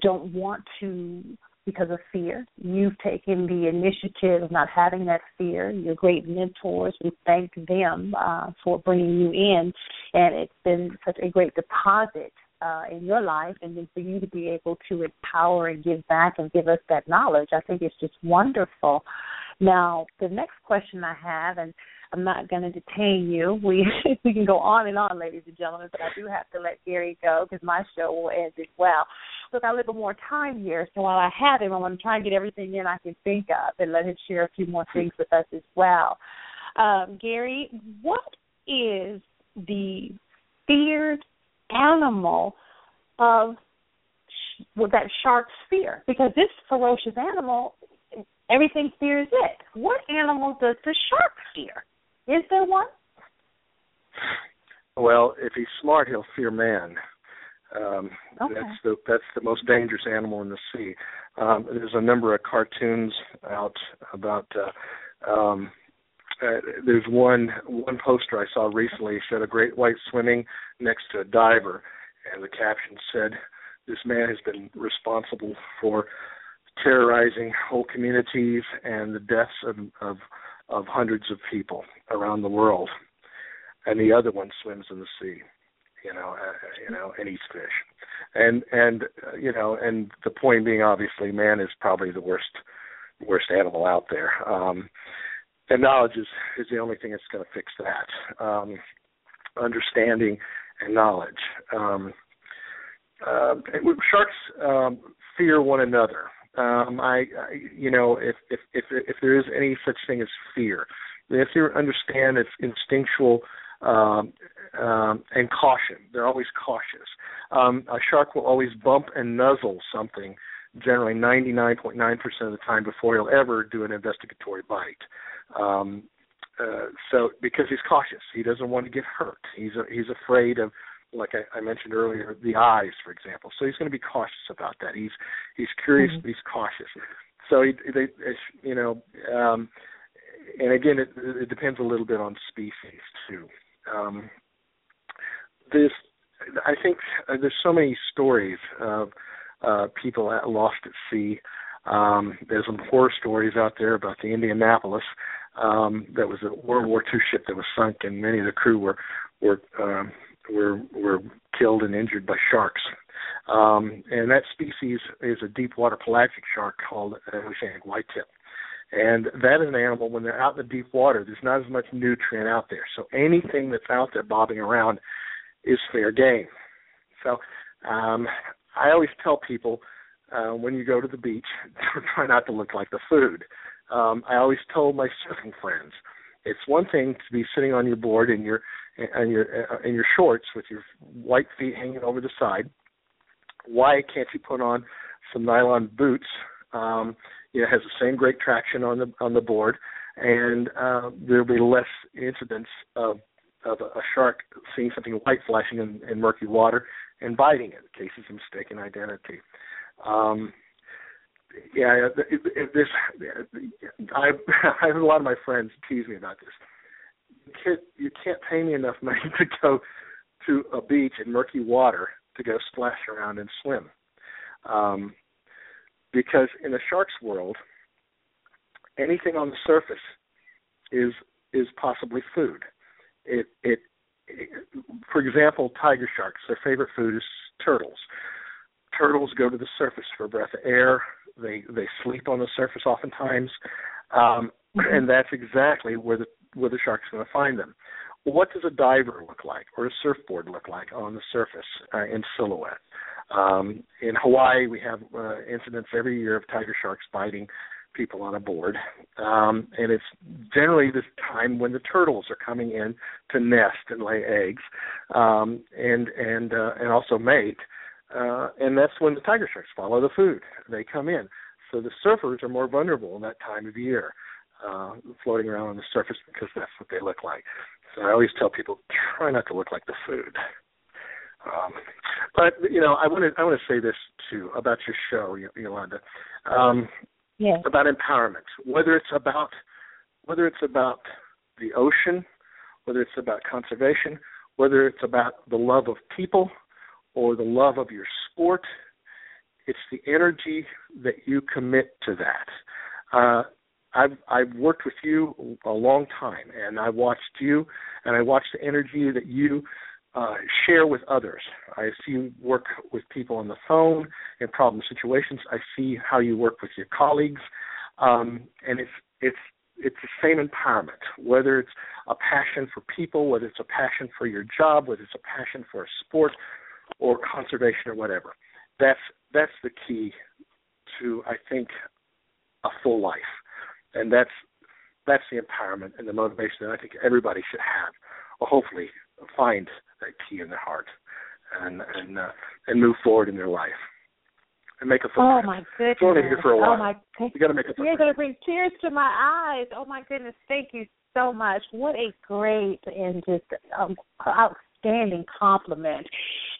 don't want to because of fear. You've taken the initiative of not having that fear. Your great mentors, we thank them uh, for bringing you in, and it's been such a great deposit uh, in your life, and then for you to be able to empower and give back and give us that knowledge, I think it's just wonderful. Now, the next question I have, and I'm not going to detain you. We we can go on and on, ladies and gentlemen, but I do have to let Gary go because my show will end as well. Look, I live a more time here, so while I have him, I'm going to try and get everything in I can think of and let him share a few more things with us as well. Um, Gary, what is the feared animal of sh- well, that shark's fear? Because this ferocious animal, everything fears it. What animal does the shark fear? Is there one? Well, if he's smart, he'll fear man. Um, Okay. That's the that's the most dangerous animal in the sea. Um, there's a number of cartoons out about. Uh, um, uh, there's one one poster I saw recently showed a great white swimming next to a diver, and the caption said, "This man has been responsible for terrorizing whole communities and the deaths of of, of hundreds of people around the world." And the other one swims in the sea, you know, uh, you know, and eats fish. And and uh, you know and the point being obviously man is probably the worst worst animal out there. Um and knowledge is is the only thing that's going to fix that. Um understanding and knowledge. Um uh, sharks um fear one another. Um I, I you know if if if if there is any such thing as fear have to understand it's instinctual um, um, and caution. They're always cautious. Um, a shark will always bump and nuzzle something, generally 99.9% of the time, before he'll ever do an investigatory bite. Um, uh, so because he's cautious, he doesn't want to get hurt. He's a, he's afraid of, like I, I mentioned earlier, the eyes, for example. So he's going to be cautious about that. He's he's curious, Mhm. but he's cautious. So he, they, you know, um, and again, it, it depends a little bit on species too. Um, this, I think, uh, there's so many stories of uh, people at, lost at sea. Um, there's some horror stories out there about the Indianapolis. Um, that was a World War II ship that was sunk, and many of the crew were were um, were were killed and injured by sharks. Um, and that species is a deep water pelagic shark called an oceanic whitetip. And that is an animal when they're out in the deep water, there's not as much nutrient out there. So anything that's out there bobbing around is fair game. So um, I always tell people uh, when you go to the beach, try not to look like the food. Um, I always told my surfing friends, it's one thing to be sitting on your board in your in your in your shorts with your white feet hanging over the side. Why can't you put on some nylon boots? Um, you has the same great traction on the on the board, and uh, there'll be less incidents of of a shark seeing something white flashing in, in murky water and biting it. Cases of mistaken identity. Um, yeah, this I I have a lot of my friends tease me about this. You can't you can't pay me enough money to go to a beach in murky water to go splash around and swim, um, because in the shark's world, anything on the surface is is possibly food. It, it it for example, tiger sharks their favorite food is turtles turtles go to the surface for a breath of air. They they sleep on the surface oftentimes, um, mm-hmm. and that's exactly where the where the shark's going to find them. What does a diver look like, or a surfboard look like on the surface uh, in silhouette? Um, in Hawaii, we have uh, incidents every year of tiger sharks biting people on a board, um, and it's generally this time when the turtles are coming in to nest and lay eggs, um, and and uh, and also mate uh, and that's when the tiger sharks follow the food. They come in. So the surfers are more vulnerable in that time of year, uh, floating around on the surface because that's what they look like. I always tell people try not to look like the food. Um, but you know, I want to I want to say this too about your show, Yulander. Um, yes. About empowerment, whether it's about whether it's about the ocean, whether it's about conservation, whether it's about the love of people, or the love of your sport. It's the energy that you commit to that. Uh, I've I've worked with you a long time, and I watched you, and I watched the energy that you uh, share with others. I see you work with people on the phone in problem situations. I see how you work with your colleagues, um, and it's it's it's the same empowerment. Whether it's a passion for people, whether it's a passion for your job, whether it's a passion for a sport, or conservation or whatever. That's that's the key to I think a full life, and that's that's the empowerment and the motivation that I think everybody should have, or hopefully find that key in their heart, and and uh, and move forward in their life. And make a footprint. Oh my goodness! It's only here for a while. Oh my! You got to make a footprint. You're going to bring tears to my eyes. Oh my goodness! Thank you so much. What a great and just um, outstanding compliment.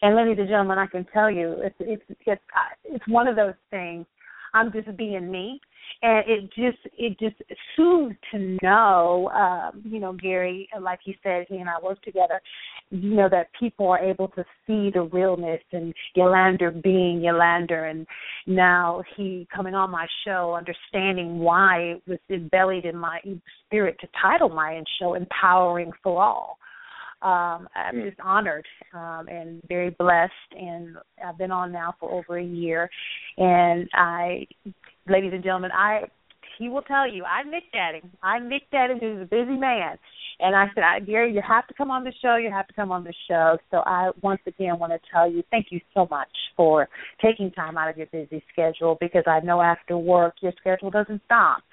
And ladies and gentlemen, I can tell you, it's it's it's it's one of those things. I'm just being me, and it just it just soothes to know, um, you know, Gary, like you said, he and I work together. You know that people are able to see the realness and Yulander being Yulander, and now he coming on my show, understanding why it was embellied in my spirit to title my show "Empowering for All." um, I'm hmm. just honored um, and very blessed. And I've been on now for over a year. And I, ladies and gentlemen, I he will tell you I nicked at him. I nicked at him. He was a busy man. And I said, I, Gary, you have to come on the show. You have to come on the show. So I once again want to tell you thank you so much for taking time out of your busy schedule because I know after work your schedule doesn't stop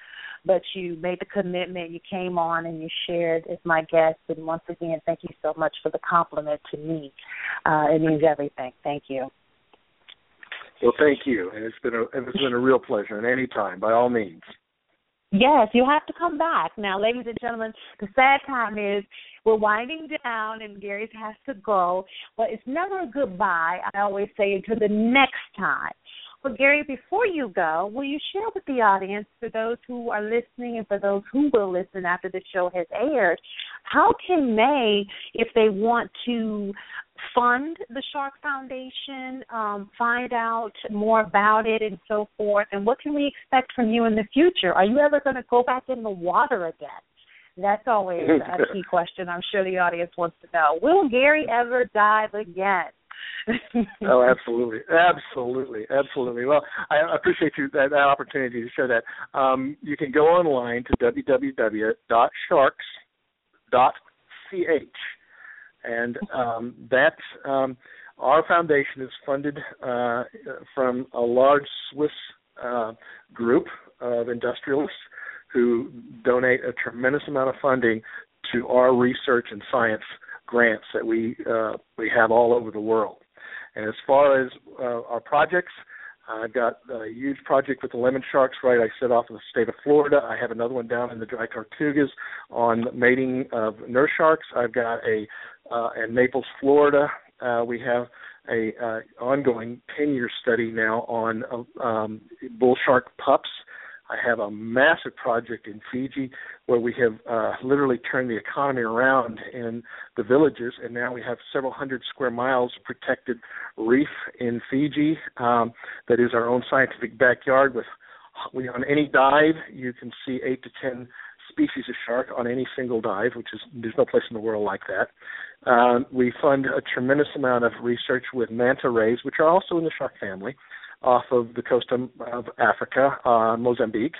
but you made the commitment, you came on and you shared as my guest. And once again, thank you so much for the compliment to me. Uh, it means everything. Thank you. Well, thank you, and it's been a it's been a real pleasure. And any time, by all means. Yes, you have to come back. Now, ladies and gentlemen, the sad time is we're winding down and Gary has to go. But it's never a goodbye, I always say, until the next time. Well, Gary, before you go, will you share with the audience, for those who are listening and for those who will listen after the show has aired, how can they, if they want to fund the Shark Foundation, um, find out more about it, and so forth, and what can we expect from you in the future? Are you ever going to go back in the water again? That's always a key question. I'm sure the audience wants to know. Will Gary ever dive again? oh, absolutely, absolutely, absolutely. Well, I appreciate you that, that opportunity to share that. Um, you can go online to www.sharks.ch, and um, that um, our foundation is funded uh, from a large Swiss uh, group of industrialists who donate a tremendous amount of funding to our research and science grants that we uh, we have all over the world. And as far as uh, our projects, I've got a huge project with the lemon sharks, right? I set off in the state of Florida. I have another one down in the dry tortugas on mating of nurse sharks. I've got a uh, in Naples, Florida. Uh, we have a uh, ongoing 10 year study now on uh, um, bull shark pups I have a massive project in Fiji where we have uh, literally turned the economy around in the villages, and now we have several hundred square miles of protected reef in Fiji. Um, that is our own scientific backyard. With we on any dive, you can see eight to ten species of shark on any single dive, which is there's no place in the world like that. Um, we fund a tremendous amount of research with manta rays, which are also in the shark family off of the coast of, Africa, uh, Mozambique,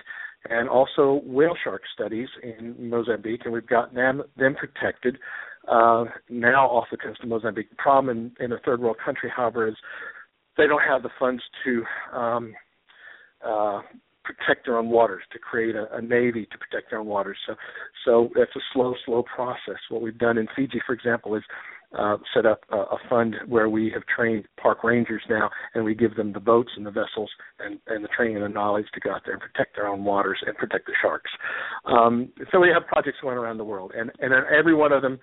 and also whale shark studies in Mozambique, and we've got them them protected uh, now off the coast of Mozambique. The problem in, in a third world country, however, is they don't have the funds to um, uh, protect their own waters, to create a, a navy to protect their own waters. So, so it's a slow, slow process. What we've done in Fiji, for example, is uh, set up a, a fund where we have trained park rangers now, and we give them the boats and the vessels and, and the training and the knowledge to go out there and protect their own waters and protect the sharks. Um, so we have projects going around the world, and and every one of them,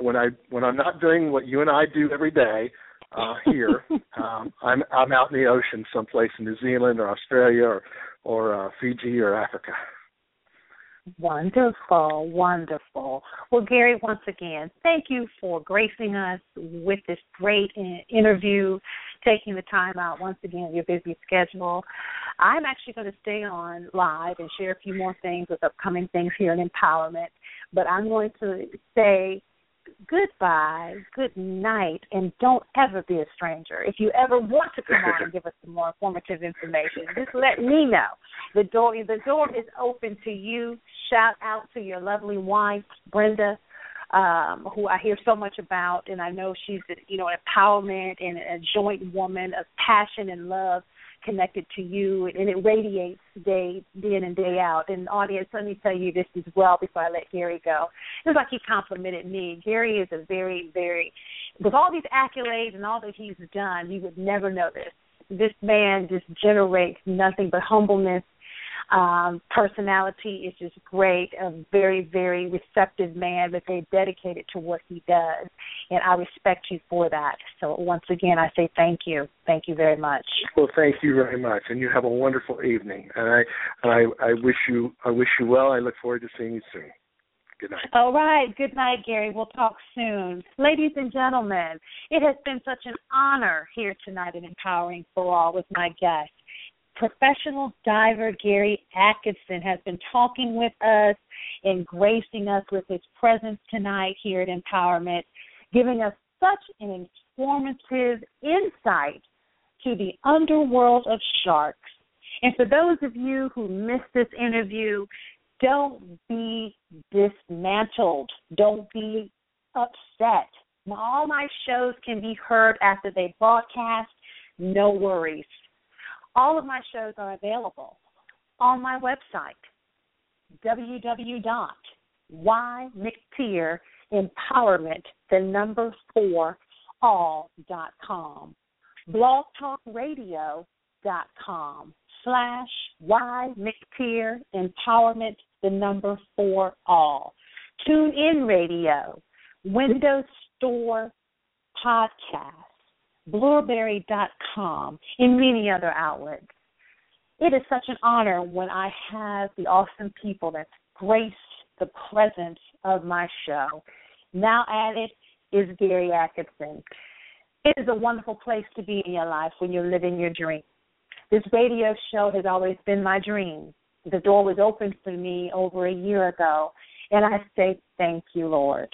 when I when I'm not doing what you and I do every day uh, here, um, I'm I'm out in the ocean someplace in New Zealand or Australia or or uh, Fiji or Africa. Wonderful, wonderful. Well, Gary, once again, thank you for gracing us with this great interview, taking the time out once again your busy schedule. I'm actually going to stay on live and share a few more things with upcoming things here in empowerment, but I'm going to say goodbye, good night, and don't ever be a stranger. If you ever want to come on and give us some more informative information, just let me know. The door the door is open to you. Shout out to your lovely wife, Brenda, um, who I hear so much about, and I know she's you know an empowerment and a joint woman of passion and love connected to you and it radiates day in and day out. And audience, let me tell you this as well before I let Gary go. It's like he complimented me. Gary is a very, very with all these accolades and all that he's done, you would never know this. This man just generates nothing but humbleness um, personality is just great, a very, very receptive man, but very dedicated to what he does. And I respect you for that. So once again, I say thank you. Thank you very much. Well, thank you very much, and you have a wonderful evening. And I, and I, I wish you, I wish you well. I look forward to seeing you soon. Good night. All right. Good night, Gary. We'll talk soon. Ladies and gentlemen, it has been such an honor here tonight in Empowering for All with my guest. Professional diver Gary Adkison has been talking with us and gracing us with his presence tonight here at Empowerment, giving us such an informative insight to the underworld of sharks. And for those of you who missed this interview, don't be dismantled. Don't be upset. All my shows can be heard after they broadcast. No worries. All of my shows are available on my website, www.ymctier.empowerment, the number four, all.com. blogtalkradio.com slash Y McTier Empowerment, the number four, all. Tune in radio, Windows Store podcast blubrry.com, and many other outlets. It is such an honor when I have the awesome people that grace the presence of my show. Now added is Gary Adkison. It is a wonderful place to be in your life when you're living your dream. This radio show has always been my dream. The door was open for me over a year ago, And I say, Thank you, Lord.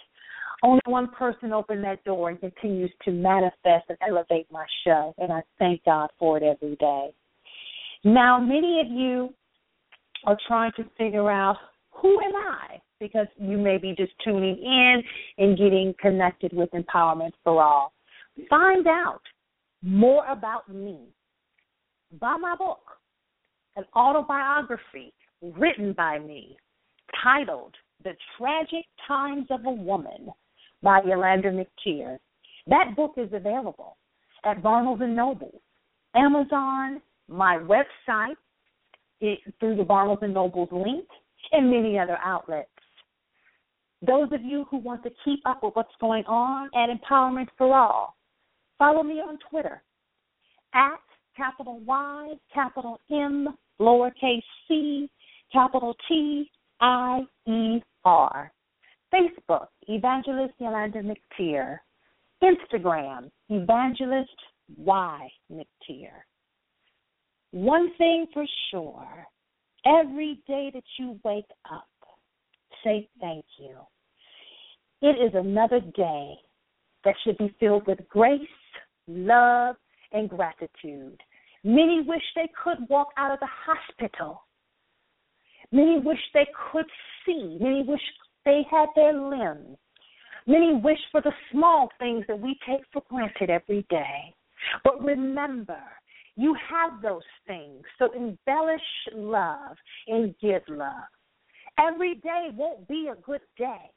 Only one person opened that door and continues to manifest and elevate my show, and I thank God for it every day. Now, many of you are trying to figure out who am I? Because you may be just tuning in and getting connected with Empowerment for All. Find out more about me. Buy my book, an autobiography written by me, titled The Tragic Times of a Woman by Yulander McTier. That book is available at Barnes and Noble, Amazon, my website, it, through the Barnes and Nobles link, and many other outlets. Those of you who want to keep up with what's going on at Empowerment for All, follow me on Twitter at capital Y, capital M, lowercase c, capital T, I E R. Facebook, Evangelist Yulander McTier. Instagram, Evangelist Y McTier. One thing for sure every day that you wake up, say thank you. It is another day that should be filled with grace, love, and gratitude. Many wish they could walk out of the hospital. Many wish they could see. Many wish they had their limbs. Many wish for the small things that we take for granted every day. But remember, you have those things. So embellish love and give love. Every day won't be a good day.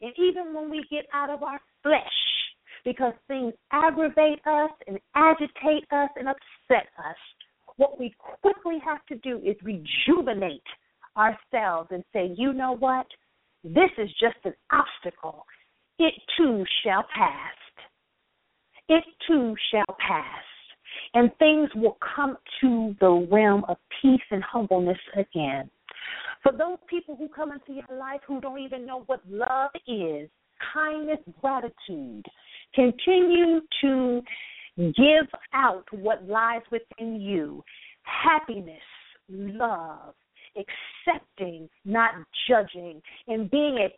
And even when we get out of our flesh, because things aggravate us and agitate us and upset us, what we quickly have to do is rejuvenate ourselves and say, you know what? This is just an obstacle. It too shall pass. It too shall pass. And things will come to the realm of peace and humbleness again. For those people who come into your life who don't even know what love is, kindness, gratitude, continue to give out what lies within you happiness, love, accepting, not judging, and being a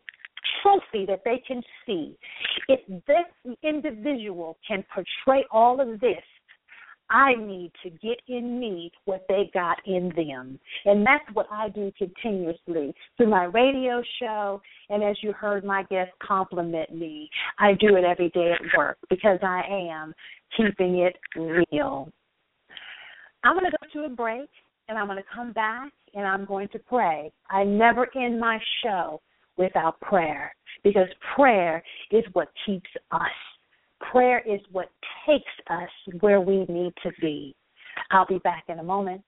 trophy that they can see. If this individual can portray all of this, I need to get in me what they got in them. And that's what I do continuously through my radio show. And as you heard my guest compliment me, I do it every day at work because I am keeping it real. I'm going to go to a break and I'm going to come back and I'm going to pray. I never end my show without prayer because prayer is what keeps us. Prayer is what takes us where we need to be. I'll be back in a moment.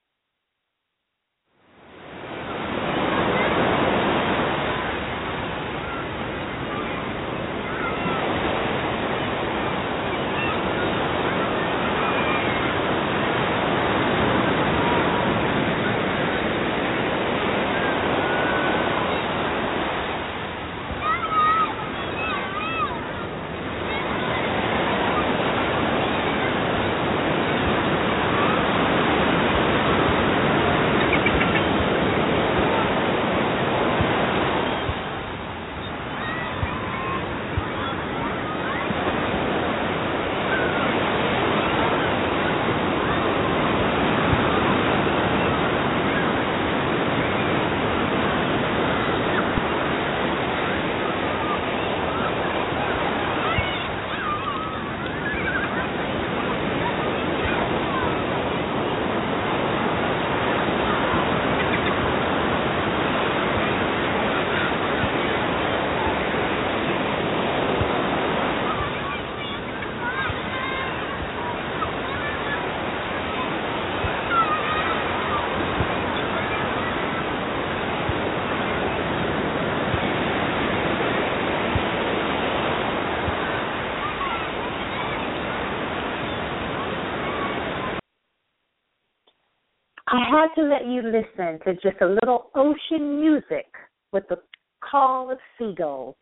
Had to let you listen to just a little ocean music with the call of seagulls.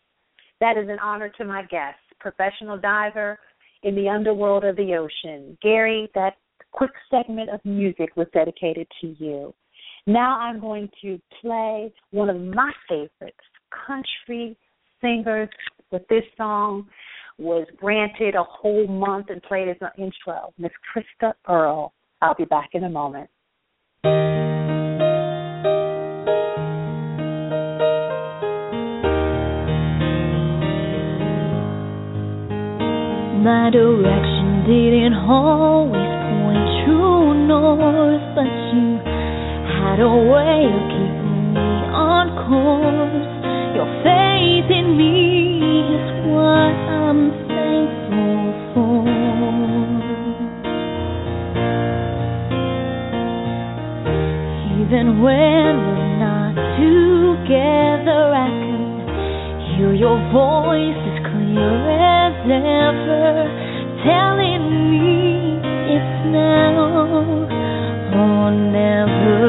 That is an honor to my guest, professional diver in the underworld of the ocean. Gary, that quick segment of music was dedicated to you. Now I'm going to play one of my favorites, country singers with this song was granted a whole month and played as an intro. Miss Krista Earle. I'll be back in a moment. My direction didn't always point true north, but you had a way of keeping me on course. Your faith in me when we're not together, I can hear your voice as clear as ever, telling me it's now or never.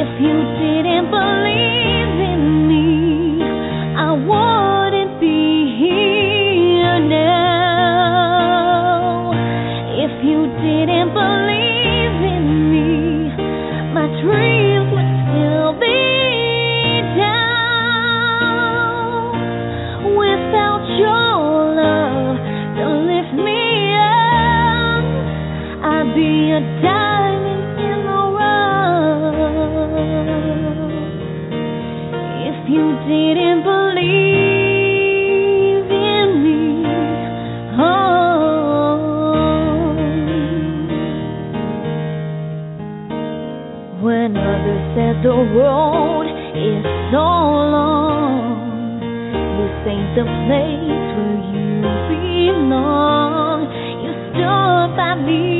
If you didn't believe in me, I wouldn't be here now. If you didn't believe place where you belong. You stood by me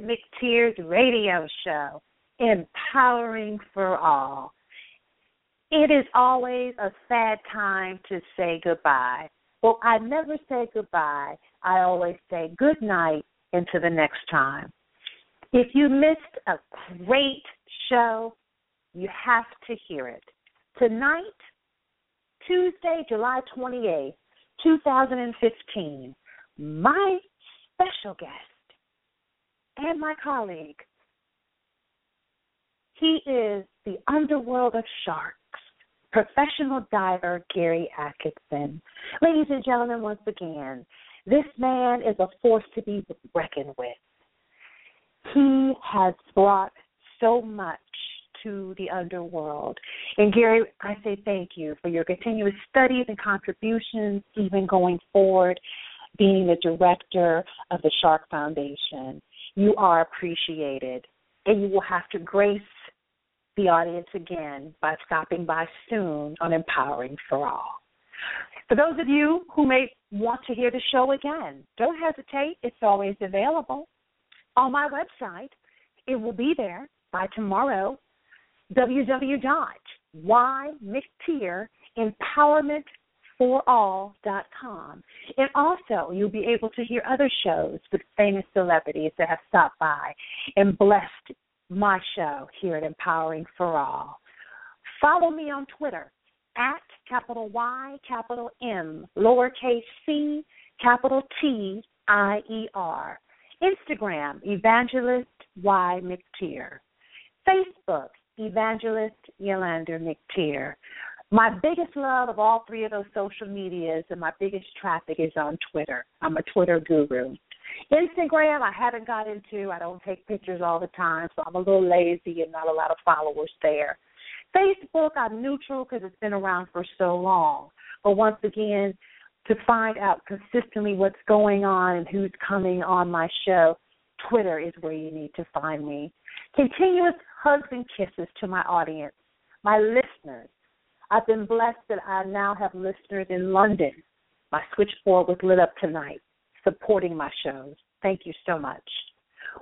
McTier's radio show, Empowering for All. It is always a sad time to say goodbye. Well, I never say goodbye. I always say good night into the next time. If you missed a great show, you have to hear it. Tonight, Tuesday, July 28th, 2015, my special guest and my colleague, he is the underworld of sharks, professional diver Gary Adkison. Ladies and gentlemen, once again, this man is a force to be reckoned with. He has brought so much to the underworld. And Gary, I say thank you for your continuous studies and contributions, even going forward, being the director of the Shark Foundation. You are appreciated, and you will have to grace the audience again by stopping by soon on Empowering for All. For those of you who may want to hear the show again, don't hesitate. It's always available on my website. It will be there by tomorrow. www.ymctier.empowermentforall.com. And also, you'll be able to hear other shows with famous celebrities that have stopped by and blessed my show here at Empowering for All. Follow me on Twitter at capital Y, capital M, lowercase c, capital T, I E R. Instagram, Evangelist Y McTier. Facebook, Evangelist Yulander McTier. My biggest love of all three of those social medias and my biggest traffic is on Twitter. I'm a Twitter guru. Instagram, I haven't got into. I don't take pictures all the time, so I'm a little lazy and not a lot of followers there. Facebook, I'm neutral because it's been around for so long. But once again, to find out consistently what's going on and who's coming on my show, Twitter is where you need to find me. Continuous hugs and kisses to my audience, my listeners. I've been blessed that I now have listeners in London. My switchboard was lit up tonight supporting my shows. Thank you so much.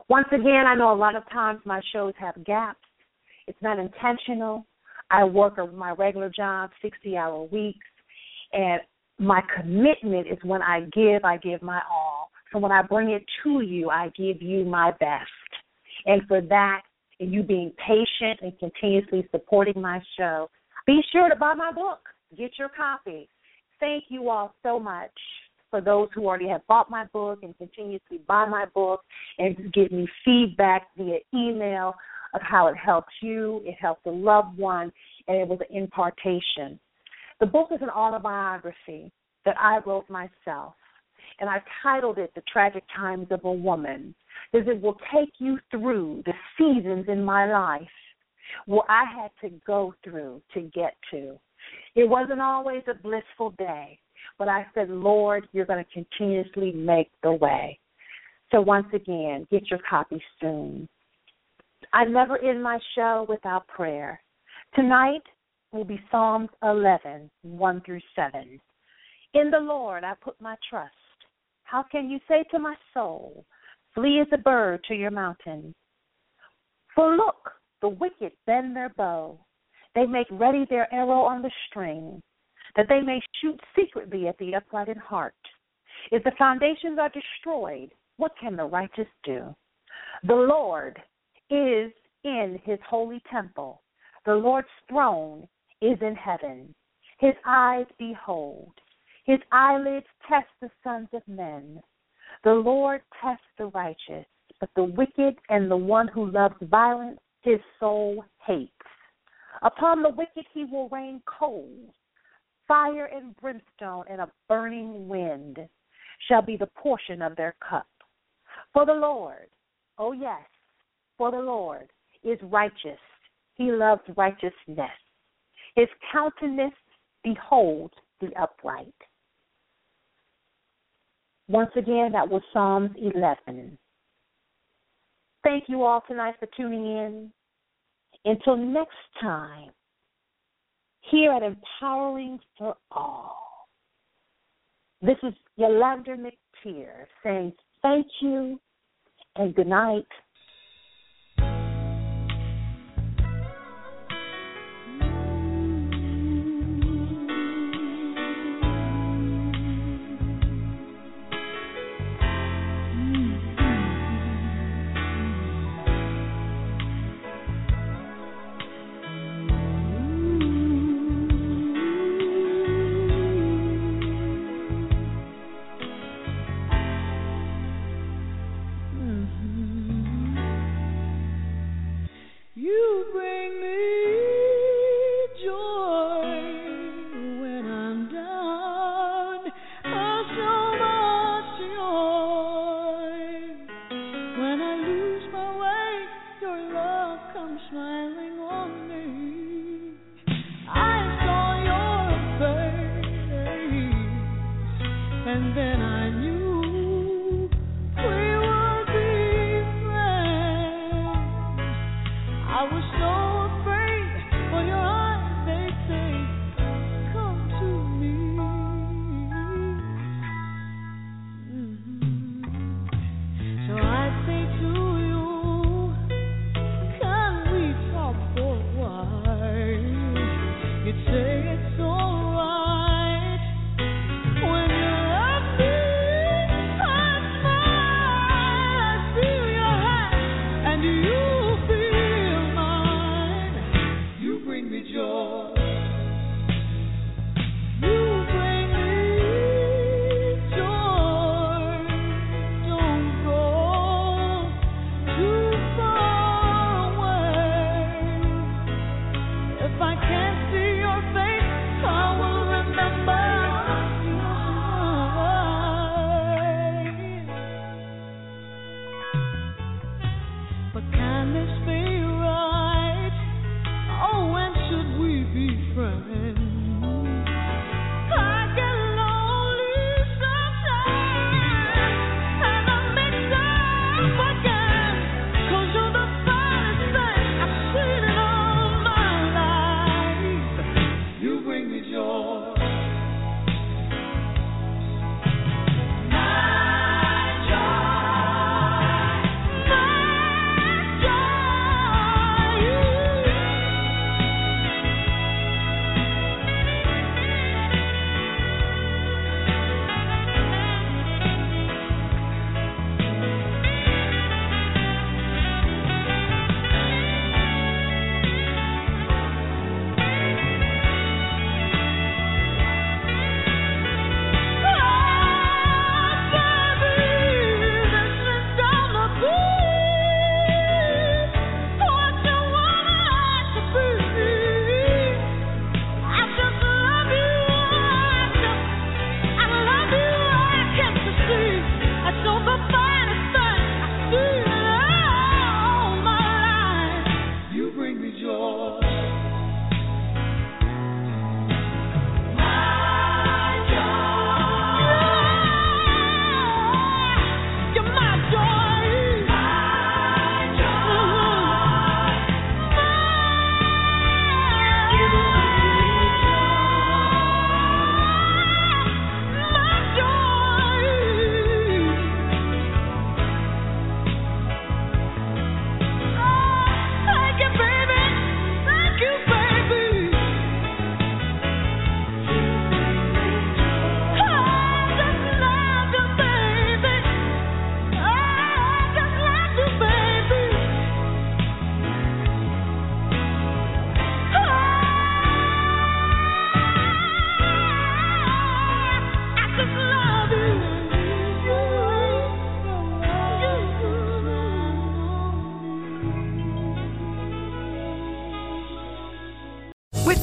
Once again, I know a lot of times my shows have gaps. It's not intentional. I work my regular job, 60 hour weeks, and my commitment is when I give, I give my all. So when I bring it to you, I give you my best. And for that, and you being patient and continuously supporting my show, be sure to buy my book. Get your copy. Thank you all so much for those who already have bought my book and continuously buy my book and give me feedback via email of how it helps you, it helps a loved one, and it was an impartation. The book is an autobiography that I wrote myself, and I titled it The Tragic Times of a Woman, because it will take you through the seasons in my life where I had to go through to get to. It wasn't always a blissful day. But I said, Lord, you're going to continuously make the way. So once again, get your copy soon. I never end my show without prayer. Tonight will be Psalms 11, 1 through 7. In the Lord I put my trust. How can you say to my soul, Flee as a bird to your mountain? For look, the wicked bend their bow. They make ready their arrow on the string that they may shoot secretly at the upright in heart. If the foundations are destroyed, what can the righteous do? The Lord is in his holy temple. The Lord's throne is in heaven. His eyes behold. His eyelids test the sons of men. The Lord tests the righteous, but the wicked and the one who loves violence his soul hates. Upon the wicked he will rain coals fire and brimstone and a burning wind shall be the portion of their cup. For the Lord, oh yes, for the Lord is righteous. He loves righteousness. His countenance beholds the upright. Once again, that was Psalms 11. Thank you all tonight for tuning in. Until next time, here at Empowering for All. This is Yulander McTier saying thank you and good night.